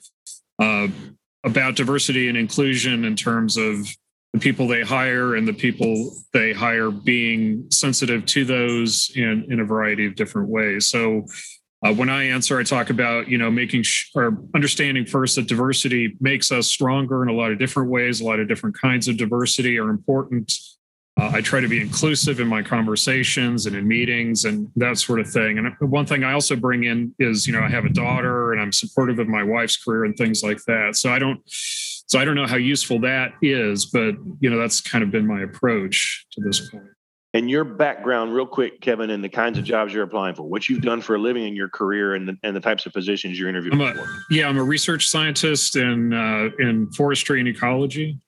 uh, about diversity and inclusion in terms of the people they hire and the people they hire being sensitive to those in, in a variety of different ways. So uh, when I answer, I talk about you know making sh- or understanding first that diversity makes us stronger in a lot of different ways. A lot of different kinds of diversity are important uh, I try to be inclusive in my conversations and in meetings and that sort of thing. And one thing I also bring in is, you know, I have a daughter and I'm supportive of my wife's career and things like that. So I don't, so I don't know how useful that is, but you know, that's kind of been my approach to this point. And your background, real quick, Kevin, and the kinds of jobs you're applying for, what you've done for a living in your career, and the, and the types of positions you're interviewing I'm a, for. Yeah, I'm a research scientist in uh, in forestry and ecology.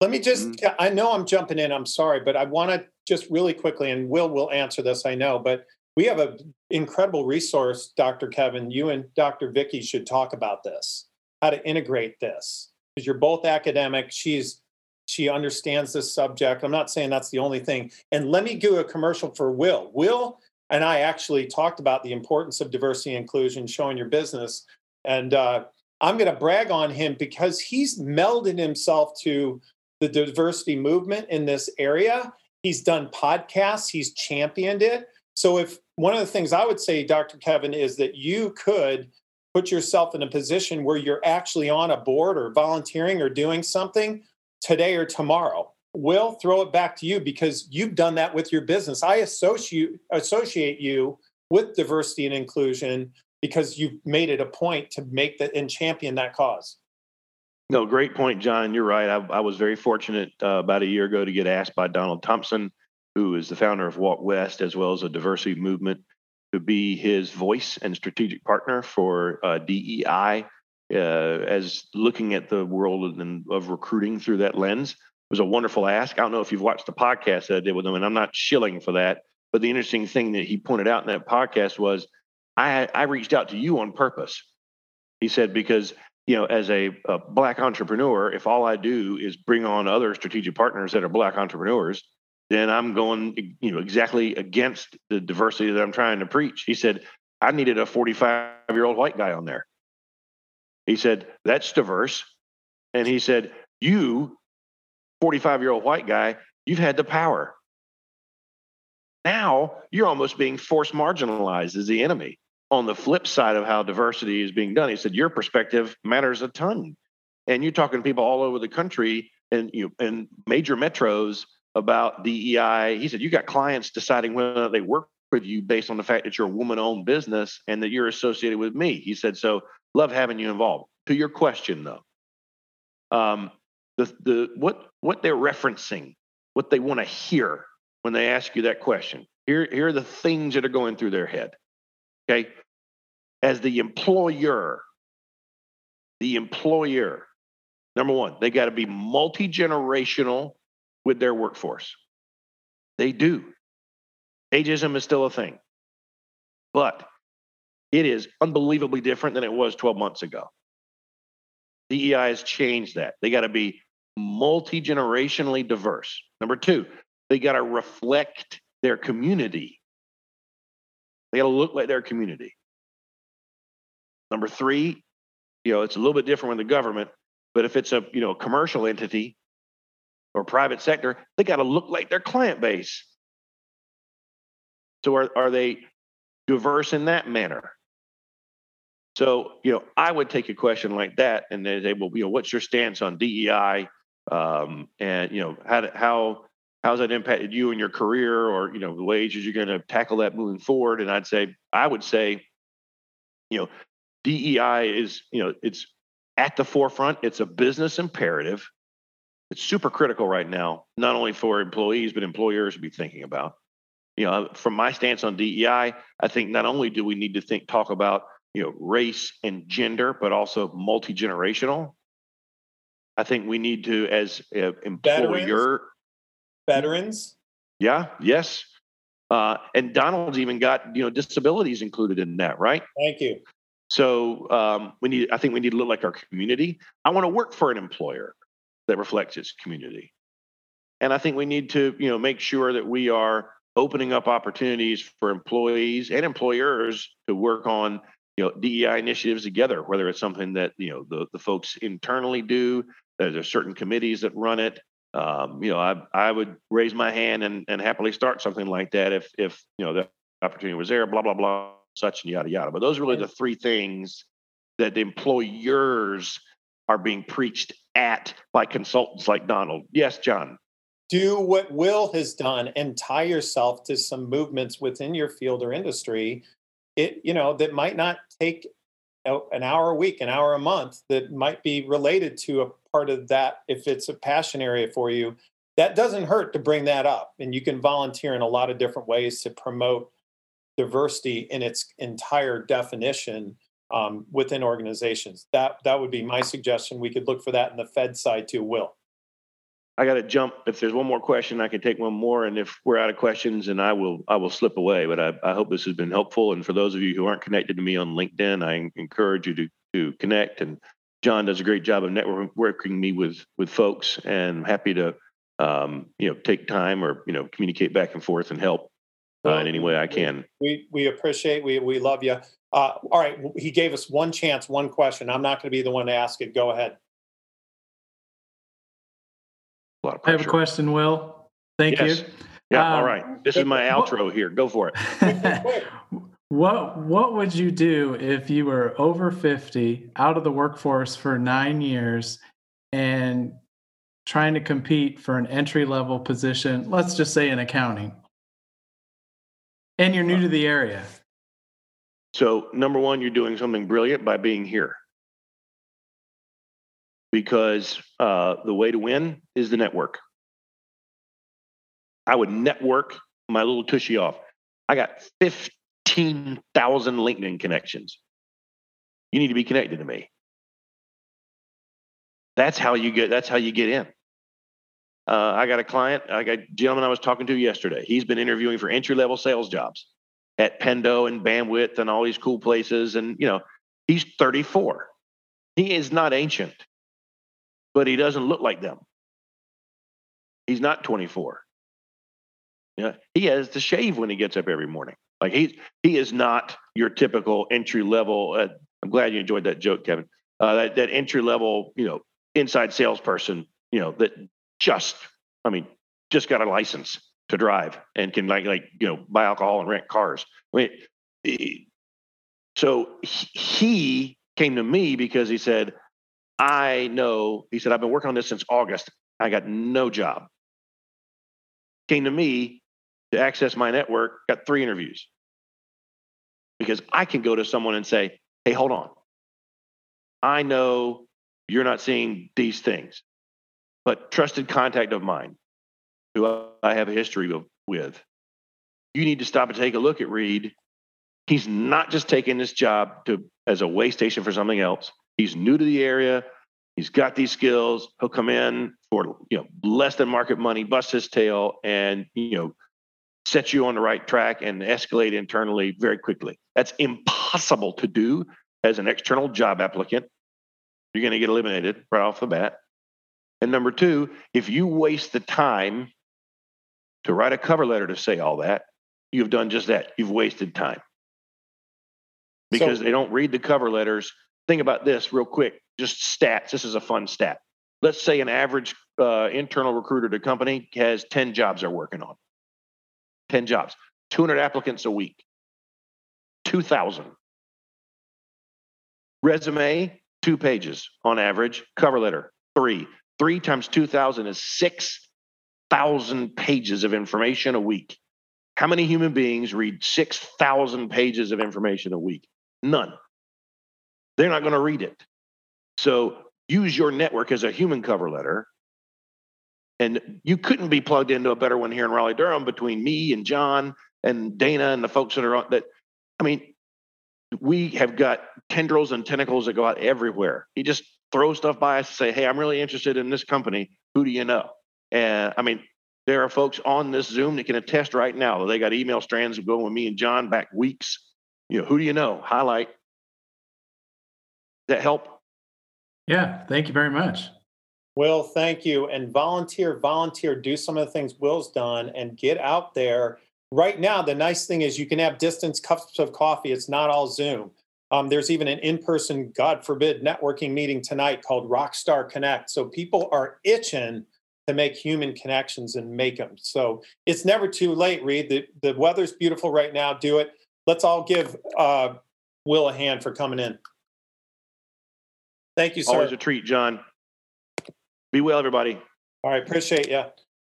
Let me just, mm-hmm. I know I'm jumping in, I'm sorry, but I want to just really quickly, and Will will answer this, I know, but we have an incredible resource, Dr. Kevin. You and Dr. Vicky should talk about this, how to integrate this, because you're both academic. She's she understands this subject. I'm not saying that's the only thing. And let me do a commercial for Will. Will and I actually talked about the importance of diversity and inclusion, showing your business. And uh, I'm going to brag on him because he's melded himself to the diversity movement in this area. He's done podcasts, he's championed it. So, if one of the things I would say, Dr. Kevin, is that you could put yourself in a position where you're actually on a board or volunteering or doing something today or tomorrow. We'll throw it back to you because you've done that with your business. I associate associate you with diversity and inclusion because you've made it a point to make that and champion that cause. No, great point, John. You're right. I, I was very fortunate uh, about a year ago to get asked by Donald Thompson, who is the founder of Walk West, as well as a diversity movement, to be his voice and strategic partner for uh, DEI, uh, as looking at the world of, of recruiting through that lens. was a wonderful ask. I don't know if you've watched the podcast that I did with him, and I'm not shilling for that. But the interesting thing that he pointed out in that podcast was I, I reached out to you on purpose. He said, because, you know, as a, a black entrepreneur, if all I do is bring on other strategic partners that are black entrepreneurs, then I'm going, you know, exactly against the diversity that I'm trying to preach. He said, I needed a 45 year old white guy on there. He said, that's diverse. And he said, you, 45 year old white guy, you've had the power. Now you're almost being forced marginalized as the enemy. On the flip side of how diversity is being done, he said your perspective matters a ton. And you're talking to people all over the country and you and major metros about DEI. He said you got clients deciding whether they work with you based on the fact that you're a woman-owned business and that you're associated with me. He said, so love having you involved. To your question though, um, the the what what they're referencing, what they want to hear when they ask you that question. Here, here are the things that are going through their head. Okay. As the employer, the employer, number one, they got to be multi generational with their workforce. They do. Ageism is still a thing, but it is unbelievably different than it was 12 months ago. DEI has changed that. They got to be multi generationally diverse. Number two, they got to reflect their community. They got to look like their community. Number three, you know, it's a little bit different with the government, but if it's a you know commercial entity or private sector, they got to look like their client base. So are, are they diverse in that manner? So, you know, I would take a question like that and they say, well, you know, what's your stance on DEI? Um, and, you know, how, how how's that impacted you in your career or you know the ways you're going to tackle that moving forward? And i'd say i would say you know dei is you know it's at the forefront. It's a business imperative. It's super critical right now not only for employees but employers to be thinking about. You know from my stance on dei i think not only do we need to think talk about you know race and gender but also multi-generational i think we need to as an employer Veterans? veterans. Yeah, yes. Uh, and Donald's even got you know disabilities included in that, right? Thank you. So um, we need. I think we need to look like our community. I want to work for an employer that reflects its community, and I think we need to you know make sure that we are opening up opportunities for employees and employers to work on you know DEI initiatives together. Whether it's something that you know the the folks internally do, there's certain committees that run it um, you know, I I would raise my hand and, and happily start something like that if if you know the opportunity was there, blah blah blah, such and yada yada. But those are really the three things that the employers are being preached at by consultants like Donald. Yes, John. Do what Will has done and tie yourself to some movements within your field or industry. It you know that might not take an hour a week, an hour a month that might be related to a part of that if it's a passion area for you that doesn't hurt to bring that up. And you can volunteer in a lot of different ways to promote diversity in its entire definition um, within organizations. That that would be my suggestion. We could look for that in the fed side too will I got to jump. If there's one more question, I can take one more, and if we're out of questions, and I will I will slip away. But I, I hope this has been helpful. And for those of you who aren't connected to me on LinkedIn, I encourage you to to connect. And John does a great job of networking me with with folks, and I'm happy to um, you know take time or you know communicate back and forth and help uh, in any way I can. We we appreciate we we love you. Uh, all right, he gave us one chance, one question. I'm not going to be the one to ask it. Go ahead. I have a question, Will. Thank yes. you. Yeah, um, all right. This is my outro here. Go for it. what what would you do if you were over 50, out of the workforce for 9 years and trying to compete for an entry level position, let's just say in accounting. And you're new uh, to the area. So, number 1, you're doing something brilliant by being here because uh, the way to win is the network. I would network my little tushy off. I got 15,000 LinkedIn connections. You need to be connected to me. That's how you get that's how you get in. Uh, I got a client, I got a gentleman I was talking to yesterday. He's been interviewing for entry level sales jobs at Pendo and Bandwidth and all these cool places. And, you know, he's 34. He is not ancient, but he doesn't look like them. He's not 24. Yeah, he has to shave when he gets up every morning. Like he's he is not your typical entry level. Uh, I'm glad you enjoyed that joke, Kevin. Uh, that that entry level, you know, inside salesperson, you know, that just, I mean, just got a license to drive and can like like you know buy alcohol and rent cars. I mean, so he came to me because he said, I know. He said I've been working on this since August. I got no job. Came to me to access my network. Got three interviews because I can go to someone and say, Hey, hold on. I know you're not seeing these things, but trusted contact of mine who I have a history with, you need to stop and take a look at Reed. He's not just taking this job to as a way station for something else. He's new to the area. He's got these skills. He'll come in for you know less than market money, bust his tail, and you know set you on the right track and escalate internally very quickly. That's impossible to do as an external job applicant. You're going to get eliminated right off the bat. And number two, if you waste the time to write a cover letter to say all that, you've done just that. You've wasted time because so, they don't read the cover letters. Think about this real quick, just stats. This is a fun stat. Let's say an average uh, internal recruiter to company has 10 jobs they're working on. 10 jobs, 200 applicants a week, 2,000. Resume, two pages on average. Cover letter, three. Three times 2,000 is 6,000 pages of information a week. How many human beings read 6,000 pages of information a week? None. They're not going to read it. So use your network as a human cover letter and you couldn't be plugged into a better one here in Raleigh Durham between me and John and Dana and the folks that are on that. I mean, we have got tendrils and tentacles that go out everywhere. You just throw stuff by us and say, Hey, I'm really interested in this company. Who do you know? And I mean, there are folks on this Zoom that can attest right now that they got email strands going with me and John back weeks. You know, who do you know? Highlight. Does that help? Yeah, thank you very much. Will, thank you. And volunteer, volunteer, do some of the things Will's done and get out there. Right now, the nice thing is you can have distance cups of coffee. It's not all Zoom. Um, there's even an in person, God forbid, networking meeting tonight called Rockstar Connect. So people are itching to make human connections and make them. So it's never too late, Reed. The, the weather's beautiful right now. Do it. Let's all give uh, Will a hand for coming in. Thank you, sir. Always a treat, John. Be well, everybody. All right, appreciate you. All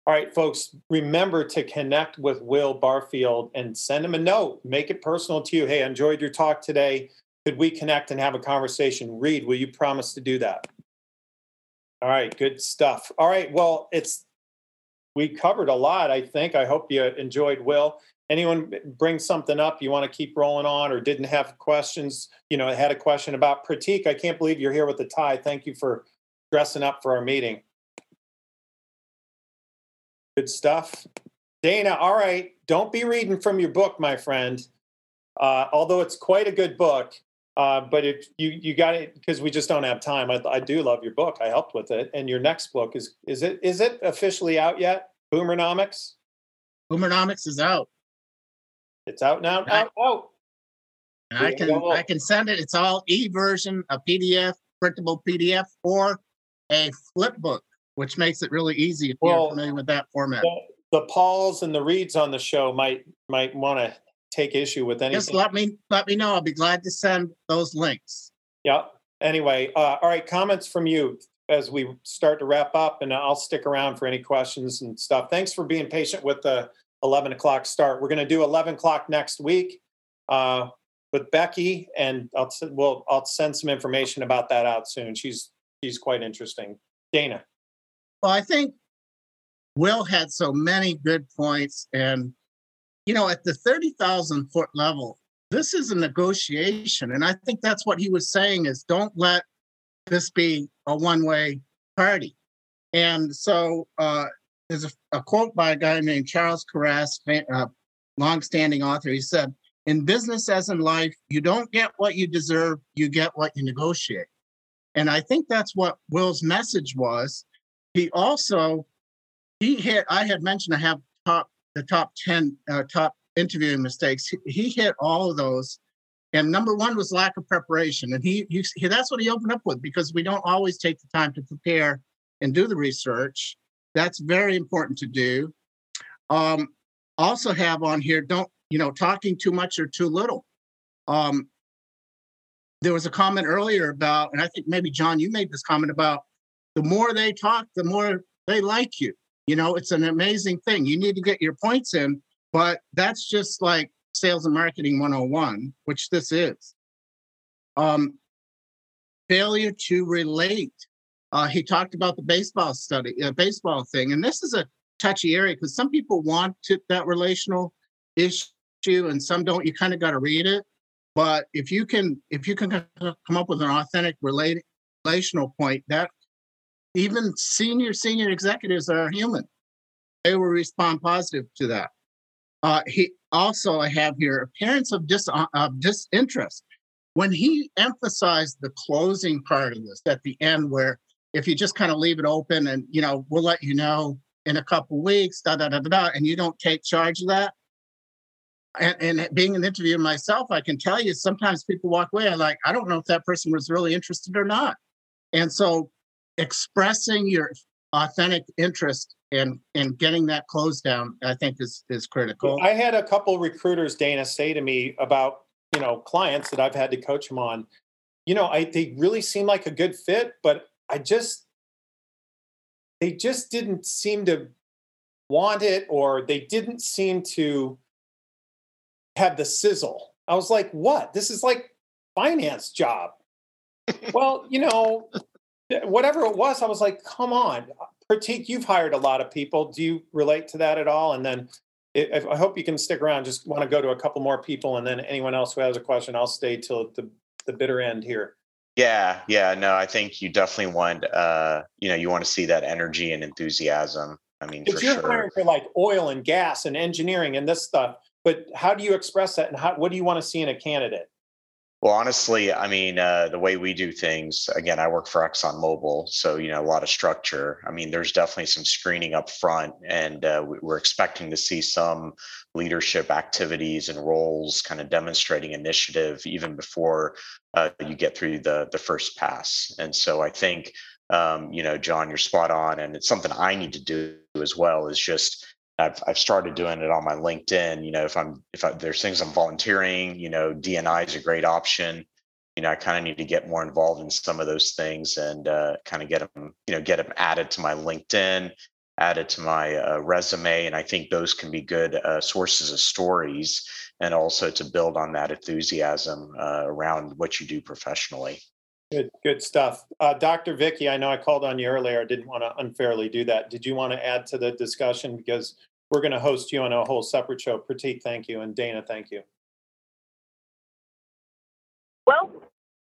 right, folks, remember to connect with Will Barfield and send him a note. Make it personal to you. Hey, I enjoyed your talk today. Could we connect and have a conversation? Reed, will you promise to do that? All right, good stuff. All right, well, it's we covered a lot, I think. I hope you enjoyed Will. Anyone bring something up you want to keep rolling on or didn't have questions? You know, had a question about Pratik. I can't believe you're here with the tie. Thank you for dressing up for our meeting. Good stuff. Dana, all right. Don't be reading from your book, my friend. Uh, although it's quite a good book, uh, but if you you got it because we just don't have time. I, I do love your book. I helped with it, and your next book is is it is it officially out yet? Boomernomics. Boomernomics is out. It's out now. Out out. And I can I can send it. It's all e version, a PDF, printable PDF, or a flip book, which makes it really easy if well, you're familiar with that format. The, the Pauls and the Reeds on the show might might want to take issue with anything. Just let me let me know. I'll be glad to send those links. Yeah. Anyway, uh, all right. Comments from you as we start to wrap up, and I'll stick around for any questions and stuff. Thanks for being patient with the 11 o'clock start. We're going to do 11 o'clock next week uh, with Becky, and I'll we'll I'll send some information about that out soon. She's she's quite interesting. Dana. Well, I think Will had so many good points. And, you know, at the 30,000 foot level, this is a negotiation. And I think that's what he was saying is don't let this be a one way party. And so uh, there's a, a, quote by a guy named Charles Karrass, a longstanding author. He said, "In business as in life, you don't get what you deserve; you get what you negotiate." And I think that's what Will's message was. He also he hit. I had mentioned I have top the top ten uh, top interviewing mistakes. He, he hit all of those. And number one was lack of preparation, and he, he, he that's what he opened up with because we don't always take the time to prepare and do the research. That's very important to do. Um, also have on here, don't, you know, talking too much or too little. Um, there was a comment earlier about, and I think maybe John, you made this comment about the more they talk, the more they like you. You know, it's an amazing thing. You need to get your points in, but that's just like sales and marketing 101, which this is. Um, failure to relate uh, he talked about the baseball study, uh, baseball thing, and this is a touchy area because some people want to, that relational issue and some don't. You kind of got to read it, but if you can, if you can come up with an authentic relate, relational point, that even senior senior executives are human. They will respond positive to that. Uh, he also I have here appearance of dis of disinterest when he emphasized the closing part of this at the end where if you just kind of leave it open and you know we'll let you know in a couple weeks da da da da da and you don't take charge of that. And, and being an interviewer myself i can tell you sometimes people walk away like i don't know if that person was really interested or not. And so expressing your authentic interest and and getting that closed down i think is is critical. I had a couple recruiters dana say to me about you know clients that i've had to coach them on you know i they really seem like a good fit but I just they just didn't seem to want it or they didn't seem to have the sizzle. I was like, what? This is like finance job. well, you know, whatever it was, I was like, come on. Pratik, you've hired a lot of people. Do you relate to that at all? And then if, I hope you can stick around. Just want to go to a couple more people, and then anyone else who has a question, I'll stay till the, the bitter end here. Yeah, yeah, no, I think you definitely want, uh, you know, you want to see that energy and enthusiasm. I mean, if for you're sure. hiring for like oil and gas and engineering and this stuff, but how do you express that, and how, what do you want to see in a candidate? Well, honestly, I mean, uh, the way we do things, again, I work for ExxonMobil, so you know a lot of structure. I mean, there's definitely some screening up front, and uh, we're expecting to see some leadership activities and roles, kind of demonstrating initiative even before uh, you get through the the first pass. And so I think, um, you know, John, you're spot on, and it's something I need to do as well. Is just I've I've started doing it on my LinkedIn. You know, if I'm if I, there's things I'm volunteering, you know, DNI is a great option. You know, I kind of need to get more involved in some of those things and uh, kind of get them, you know, get them added to my LinkedIn, added to my uh, resume, and I think those can be good uh, sources of stories and also to build on that enthusiasm uh, around what you do professionally. Good, good stuff. Uh, Dr. Vicky, I know I called on you earlier. I didn't want to unfairly do that. Did you want to add to the discussion? Because we're going to host you on a whole separate show. Pratik, thank you. And Dana, thank you. Well,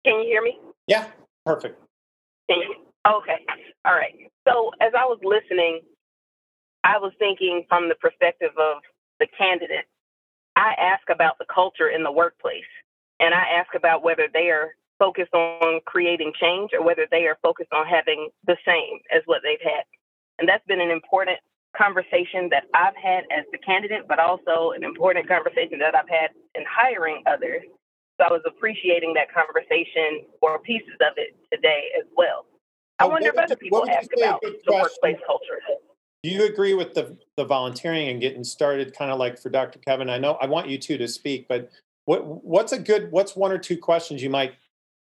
can you hear me? Yeah, perfect. Okay. All right. So as I was listening, I was thinking from the perspective of the candidate. I ask about the culture in the workplace, and I ask about whether they are focused on creating change or whether they are focused on having the same as what they've had. And that's been an important conversation that I've had as the candidate, but also an important conversation that I've had in hiring others. So I was appreciating that conversation or pieces of it today as well. I oh, wonder if other people ask about the workplace culture. Do you agree with the the volunteering and getting started kind of like for Dr. Kevin? I know I want you two to speak, but what what's a good what's one or two questions you might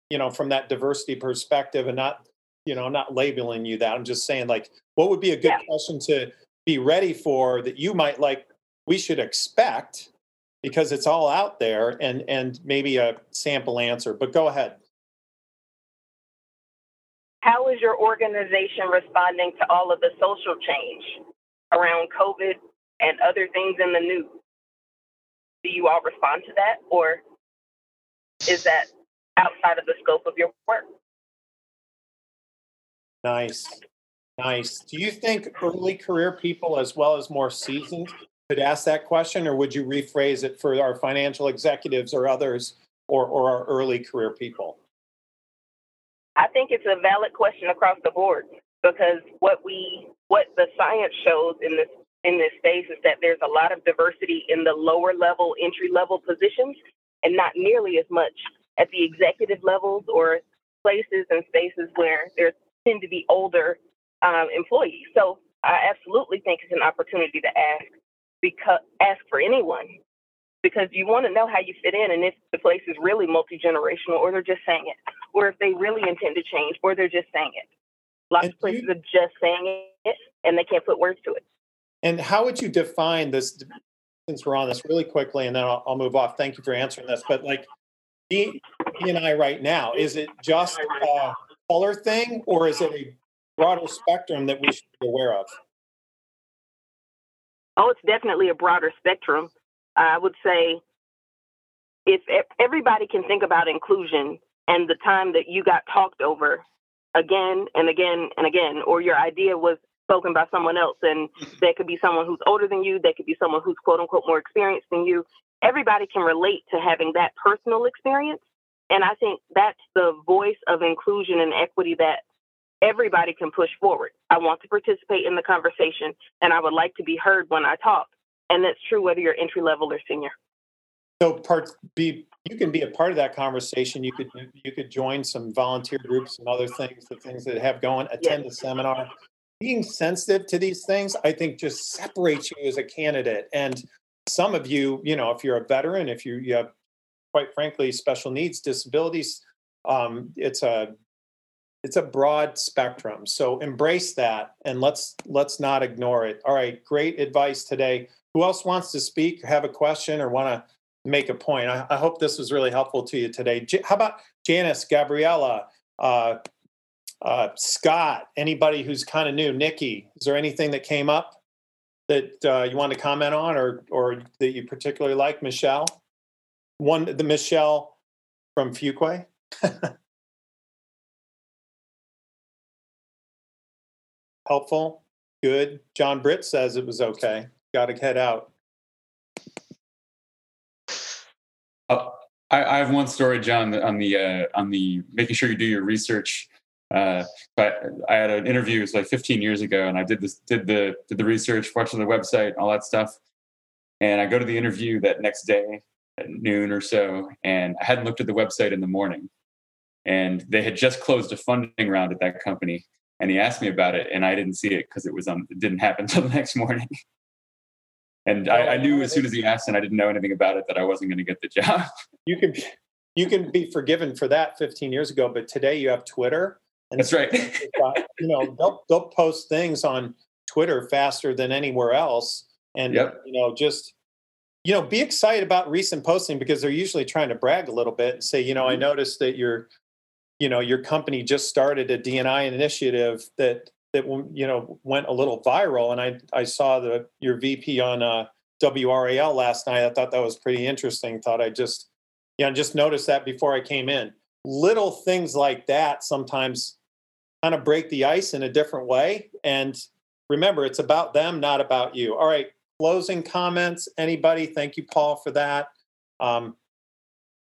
you know, from that diversity perspective and not, you know, I'm not labeling you that. I'm just saying like what would be a good yeah. question to be ready for that you might like we should expect because it's all out there and and maybe a sample answer. But go ahead. How is your organization responding to all of the social change around COVID and other things in the news? Do you all respond to that or is that outside of the scope of your work. Nice. Nice. Do you think early career people, as well as more seasoned, could ask that question, or would you rephrase it for our financial executives or others, or, or our early career people? I think it's a valid question across the board because what we what the science shows in this in this space is that there's a lot of diversity in the lower level entry level positions and not nearly as much at the executive levels or places and spaces where there tend to be older um, employees. So I absolutely think it's an opportunity to ask because ask for anyone because you want to know how you fit in and if the place is really multi generational or they're just saying it, or if they really intend to change or they're just saying it. Lots and of places you, are just saying it and they can't put words to it. And how would you define this? Since we're on this really quickly, and then I'll, I'll move off. Thank you for answering this. But like D and I right now, is it just a color thing, or is it a broader spectrum that we should be aware of? Oh, it's definitely a broader spectrum. I would say if everybody can think about inclusion and the time that you got talked over again and again and again, or your idea was spoken by someone else, and mm-hmm. that could be someone who's older than you, that could be someone who's quote unquote more experienced than you. Everybody can relate to having that personal experience. And I think that's the voice of inclusion and equity that everybody can push forward. I want to participate in the conversation and I would like to be heard when I talk. And that's true whether you're entry level or senior. So part be you can be a part of that conversation. You could you could join some volunteer groups, some other things, the things that have going, attend yes. a seminar. Being sensitive to these things, I think just separates you as a candidate. And some of you, you know, if you're a veteran, if you, you have quite frankly special needs, disabilities, um, it's a it's a broad spectrum. So embrace that and let's let's not ignore it. All right great advice today. Who else wants to speak have a question or want to make a point? I, I, hope this was really helpful to you today. J- how about janice gabriella uh, uh, scott anybody who's kind of new? Nikki is there anything that came up that uh, you want to comment on or or that you particularly like michelle one the michelle from fuquay helpful, good. John Britt says it was okay. Got to head out. Uh, I, I, have one story, John, on the uh, on the making sure you do your research. Uh, but I had an interview, it was like 15 years ago, and I did this, did the did the research, watched the website, all that stuff. And I go to the interview that next day at noon or so, and I hadn't looked at the website in the morning, and they had just closed a funding round at that company, and he asked me about it and i didn't see it because it was um it didn't happen until the next morning. And I, I, knew as soon as he asked and i didn't know anything about it that i wasn't going to get the job. You can you can be forgiven for that 15 years ago but today you have twitter and that's right you know they'll, they'll post things on twitter faster than anywhere else and yep. you know just you know be excited about recent posting because they're usually trying to brag a little bit and say you know i mm-hmm. noticed that you're you know your company just started a DNI initiative that that you know went a little viral, and I I saw the your VP on uh, WRAL last night. I thought that was pretty interesting. Thought I just yeah just noticed that before I came in. Little things like that sometimes kind of break the ice in a different way. And remember, it's about them, not about you. All right, closing comments. Anybody? Thank you, Paul, for that. Um,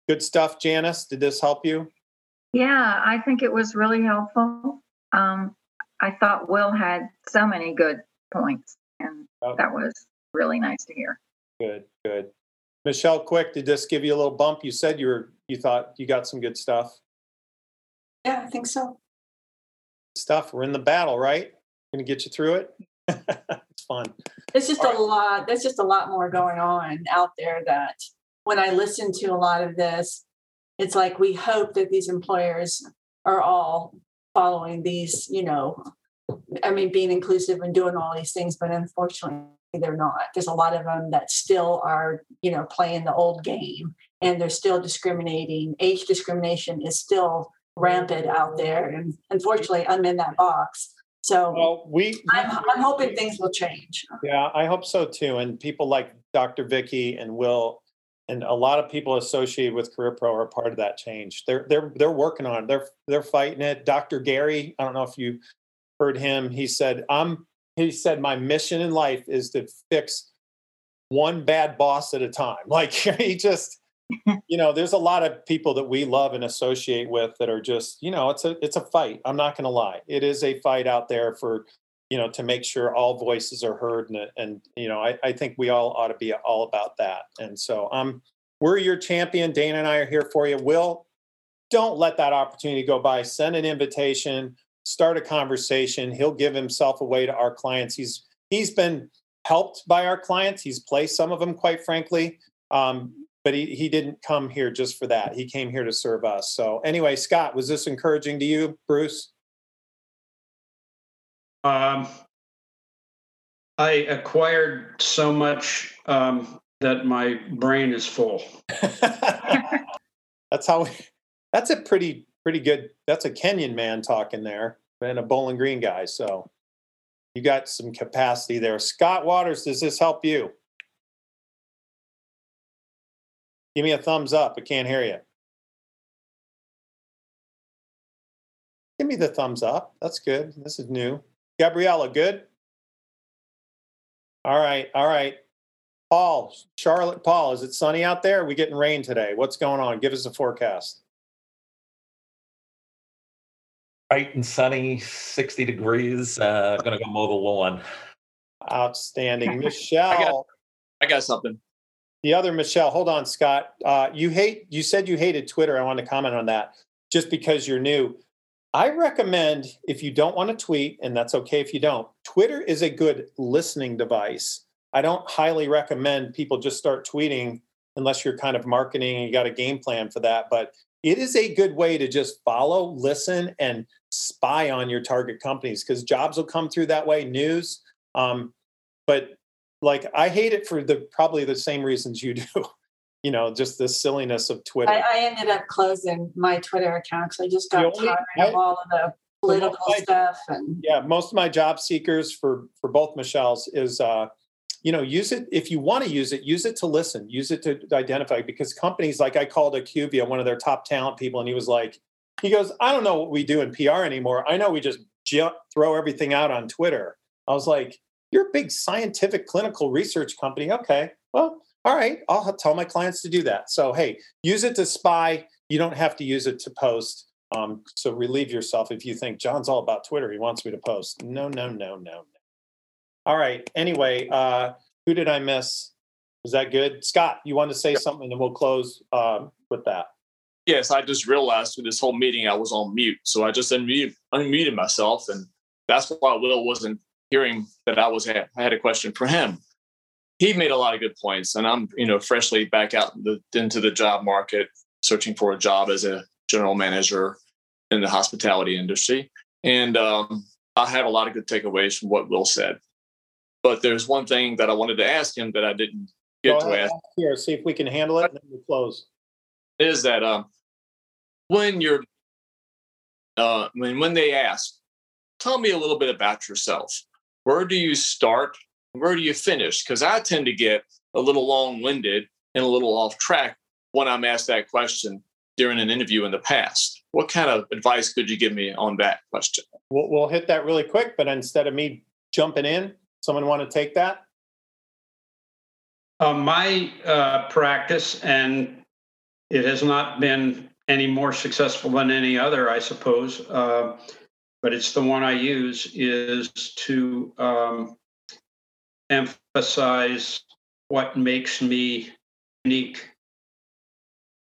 good stuff, Janice. Did this help you? Yeah, I think it was really helpful. Um, I thought Will had so many good points, and oh. that was really nice to hear. Good, good. Michelle, quick, did this give you a little bump? You said you were you thought you got some good stuff. Yeah, I think so. Stuff. We're in the battle, right? Gonna get you through it. it's fun. It's just All a right. lot. There's just a lot more going on out there that when I listen to a lot of this, it's like we hope that these employers are all following these, you know, I mean, being inclusive and doing all these things, but unfortunately, they're not. There's a lot of them that still are, you know, playing the old game and they're still discriminating. Age discrimination is still rampant out there. And unfortunately, I'm in that box. So well, we, I'm, I'm hoping things will change. Yeah, I hope so too. And people like Dr. Vicky and Will and a lot of people associated with career pro are part of that change they're they're they're working on it they're they're fighting it dr gary i don't know if you heard him. He said, "I'm." He said, "My mission in life is to fix one bad boss at a time." Like he just, you know, there's a lot of people that we love and associate with that are just, you know, it's a it's a fight. I'm not going to lie, it is a fight out there for, you know, to make sure all voices are heard, and and you know, I, I think we all ought to be all about that. And so, um, we're your champion. Dana and I are here for you. Will, don't let that opportunity go by. Send an invitation start a conversation. He'll give himself away to our clients. He's he's been helped by our clients. He's placed some of them, quite frankly. Um, but he, he didn't come here just for that. He came here to serve us. So anyway, Scott, was this encouraging to you, Bruce? Um, I acquired so much um, that my brain is full. that's how. That's a pretty pretty good. That's a Kenyan man talking there, and a Bowling Green guy. So you got some capacity there. Scott Waters, does this help you? Give me a thumbs up. I can't hear you. Give me the thumbs up. That's good. This is new. Gabriella, good? All right. All right. Paul, Charlotte, Paul, is it sunny out there? Are we getting rain today? What's going on? Give us a forecast. Bright and sunny, 60 degrees. Uh, gonna go mow the lawn. Outstanding. Michelle. I, got, I got something. The other Michelle, hold on, Scott. Uh, you hate you said you hated Twitter. I want to comment on that just because you're new. I recommend if you don't want to tweet, and that's okay if you don't, Twitter is a good listening device. I don't highly recommend people just start tweeting unless you're kind of marketing and you got a game plan for that. But it is a good way to just follow, listen, and spy on your target companies because jobs will come through that way, news. Um, but like I hate it for the probably the same reasons you do. you know, just the silliness of Twitter. I, I ended up closing my Twitter account because I just got only, tired I, of all of the political my, stuff. And yeah, most of my job seekers for for both Michelle's is uh, you know use it if you want to use it use it to listen use it to identify because companies like i called IQVIA one of their top talent people and he was like he goes i don't know what we do in pr anymore. I know we just jump, throw everything out on twitter. I was like you're a big scientific clinical research company okay. Well all right i'll tell my clients to do that. So hey use it to spy. You don't have to use it to post. Um, so relieve yourself if you think john's all about twitter. He wants me to post. No no no no all right. Anyway, uh, who did I miss? Is that good? Scott, you want to say something and we'll close uh, with that. Yes, I just realized through this whole meeting I was on mute. So I just unmuted, unmuted myself. And that's why Will wasn't hearing that I was I had a question for him. He made a lot of good points. And I'm, you know, freshly back out the, into the job market, searching for a job as a general manager in the hospitality industry. And um, I have a lot of good takeaways from what Will said. But there's one thing that I wanted to ask him that I didn't get Go to ask. Here, see if we can handle it, and then we'll close. Is that um, when you're uh, when when they ask, tell me a little bit about yourself. Where do you start? Where do you finish? Because I tend to get a little long-winded and a little off track when I'm asked that question during an interview in the past. What kind of advice could you give me on that question? We'll, we'll hit that really quick, but instead of me jumping in, Someone want to take that? Uh, my uh, practice, and it has not been any more successful than any other, I suppose, uh, but it's the one I use, is to um, emphasize what makes me unique.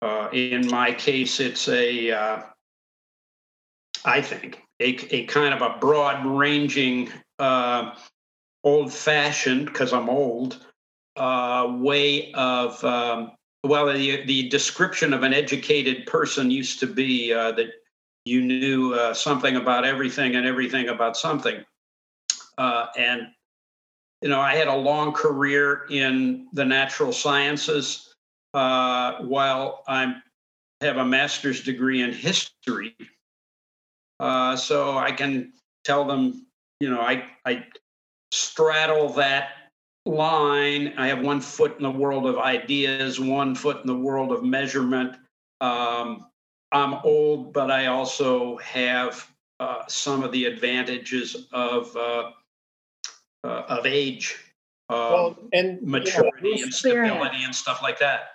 Uh, in my case, it's a, uh, I think, a, a kind of a broad ranging uh, old fashioned, because I'm old, uh, way of, um, well, the, the description of an educated person used to be uh, that you knew uh, something about everything and everything about something. Uh, and, you know, I had a long career in the natural sciences uh, while I have a master's degree in history. Uh, so I can tell them, you know, I, I straddle that line. I have one foot in the world of ideas, one foot in the world of measurement. Um, I'm old, but I also have uh, some of the advantages of uh, uh, of age, uh, Well, and you know, maturity, and stability, and stuff like that.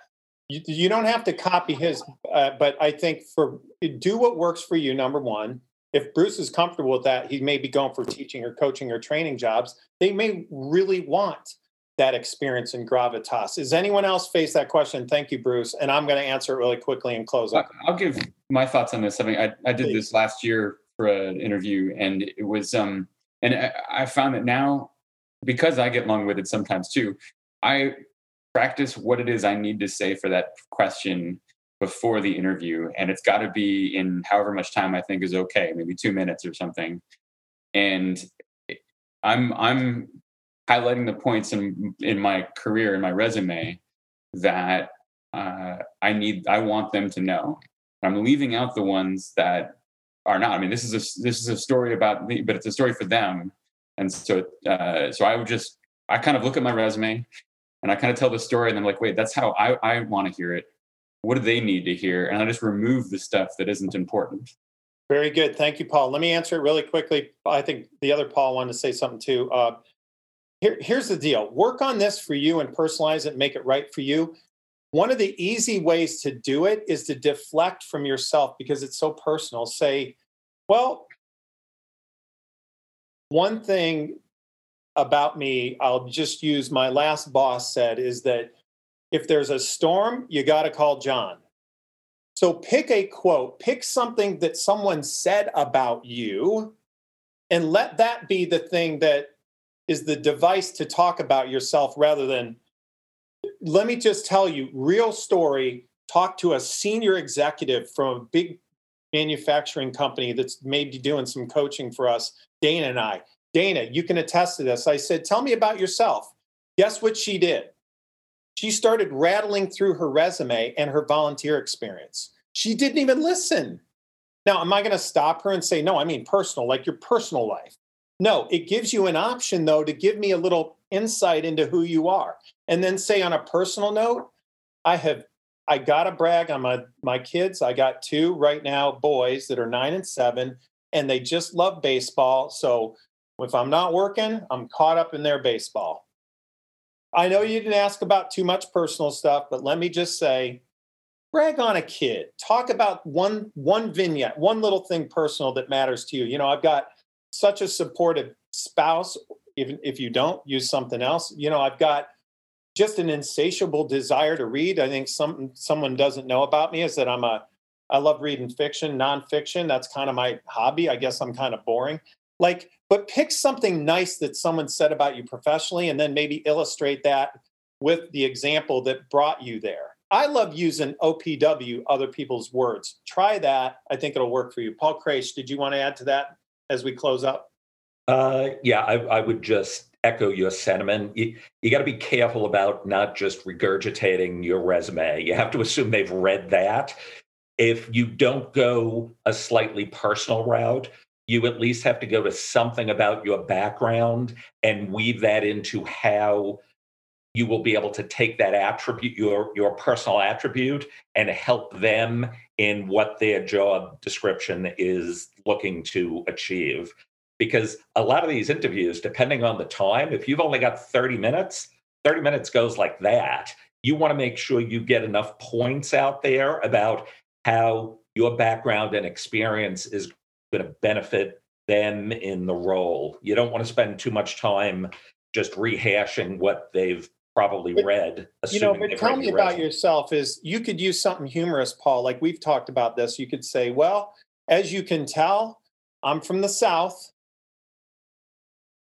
you, you don't have to copy his uh, but i think for do what works for you number one if bruce is comfortable with that he may be going for teaching or coaching or training jobs. They may really want that experience in gravitas. Is anyone else face that question? Thank you bruce. And i'm going to answer it really quickly and close up. I'll give my thoughts on this. I mean, I, I did this last year for an interview, and it was um, and I, I found that now because I get long-winded sometimes too, I practice what it is I need to say for that question before the interview, and it's got to be in however much time I think is okay, maybe two minutes or something, and I'm I'm highlighting the points in in my career in my resume that uh, I need I want them to know. I'm leaving out the ones that are not. I mean, this is a this is a story about me, but it's a story for them. And so uh, so I would just I kind of look at my resume and I kind of tell the story, and I'm like, wait, that's how I I want to hear it. What do they need to hear? And I just remove the stuff that isn't important. Very good. Thank you, Paul. Let me answer it really quickly. I think the other Paul wanted to say something too. Uh, here, here's the deal work on this for you and personalize it, make it right for you. One of the easy ways to do it is to deflect from yourself because it's so personal. Say, well, one thing about me, I'll just use my last boss said is that if there's a storm, you got to call John. So pick a quote, pick something that someone said about you, and let that be the thing that is the device to talk about yourself rather than, let me just tell you, real story. Talk to a senior executive from a big manufacturing company that's maybe doing some coaching for us, Dana and I. Dana, you can attest to this. I said, Tell me about yourself. Guess what she did? She started rattling through her resume and her volunteer experience. She didn't even listen. Now, am I going to stop her and say, no, I mean personal, like your personal life? No, it gives you an option, though, to give me a little insight into who you are. And then say on a personal note, I have, I got to brag on my, my kids. I got two right now, boys that are nine and seven, and they just love baseball. So if I'm not working, I'm caught up in their baseball. I know you didn't ask about too much personal stuff, but let me just say, brag on a kid. Talk about one one vignette, one little thing personal that matters to you. You know, I've got such a supportive spouse. Even if you don't use something else, you know, I've got just an insatiable desire to read. I think some someone doesn't know about me is that I'm a I love reading fiction, nonfiction. That's kind of my hobby. I guess I'm kind of boring. Like, but pick something nice that someone said about you professionally and then maybe illustrate that with the example that brought you there. I love using OPW, other people's words. Try that. I think it'll work for you. Paul Kraish, did you want to add to that as we close up? Uh, yeah, I, I would just echo your sentiment. You, you got to be careful about not just regurgitating your resume. You have to assume they've read that. If you don't go a slightly personal route, you at least have to go to something about your background and weave that into how you will be able to take that attribute your your personal attribute and help them in what their job description is looking to achieve. Because a lot of these interviews depending on the time if you've only got 30 minutes 30 minutes goes like that. You want to make sure you get enough points out there about how your background and experience is going to benefit them in the role. You don't want to spend too much time just rehashing what they've probably But, read. You know, but tell me your about resume. yourself is you could use something humorous, Paul, like we've talked about this. You could say, well, as you can tell, I'm from the South.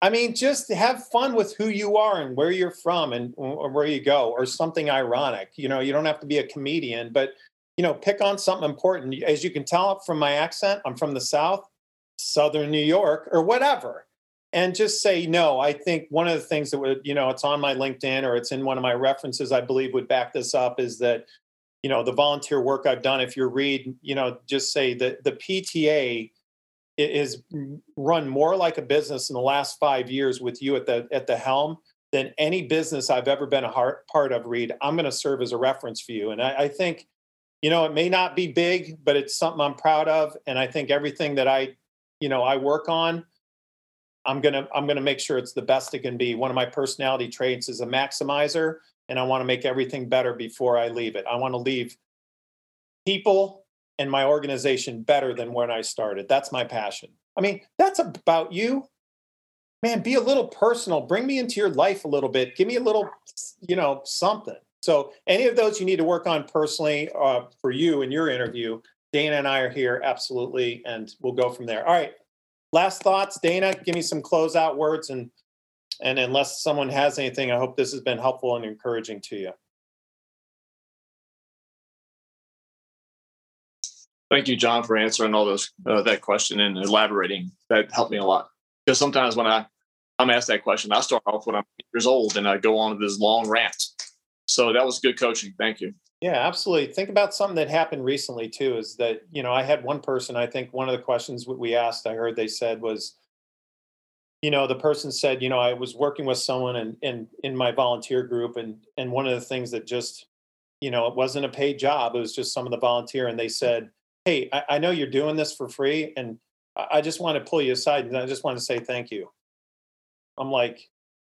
I mean, just have fun with who you are and where you're from and where you go, or something ironic. You know, you don't have to be a comedian, but you know, pick on something important. As you can tell from my accent, I'm from the South, Southern New York, or whatever. And just say, no, I think one of the things that would, you know, it's on my LinkedIn or it's in one of my references, I believe would back this up is that, you know, the volunteer work I've done, if you read, you know, just say that the PTA is run more like a business in the last five years with you at the at the helm than any business I've ever been a part of. Read, I'm going to serve as a reference for you, and I, I think, you know, it may not be big, but it's something I'm proud of, and I think everything that I you know I work on, I'm gonna I'm gonna make sure it's the best it can be. One of my personality traits is a maximizer, and I want to make everything better before I leave it. I want to leave people and my organization better than when I started. That's my passion. I mean, that's about you. Man, be a little personal. Bring me into your life a little bit. Give me a little, you know, something. So, any of those you need to work on personally uh, for you in your interview, Dana and I are here absolutely, and we'll go from there. All right. Last thoughts, Dana. Give me some closeout words, and and unless someone has anything, I hope this has been helpful and encouraging to you. Thank you, John, for answering all those uh, that question and elaborating. That helped me a lot because sometimes when I I'm asked that question, I start off when I'm years old and I go on this long rant. So that was good coaching. Thank you. Yeah, absolutely. Think about something that happened recently too. Is that you know I had one person. I think one of the questions we asked, I heard they said was, you know, the person said, you know, I was working with someone in in in my volunteer group, and and one of the things that just, you know, it wasn't a paid job. It was just some of the volunteer, and they said, hey, I, I know you're doing this for free, and I just want to pull you aside, and I just want to say thank you. I'm like,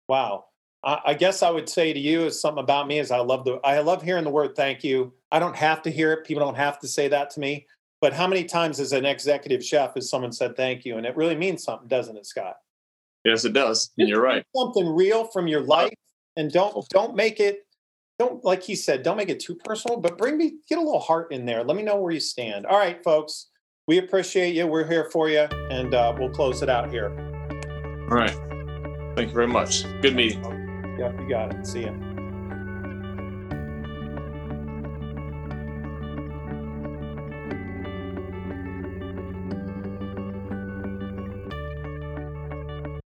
wow. I, guess I would say to you is something about me is I love the I love hearing the word thank you. I don't have to hear it. People don't have to say that to me. But how many times as an executive chef has someone said thank you? And it really means something, doesn't it, Scott? Yes, it does. And you're right. Something real from your life, and don't don't make it don't like he said, don't make it too personal, but bring me get a little heart in there. Let me know where you stand. All right, folks. We appreciate you. We're here for you, and uh, we'll close it out here. All right. Thank you very much. Good meeting. Yeah, you got it. See you.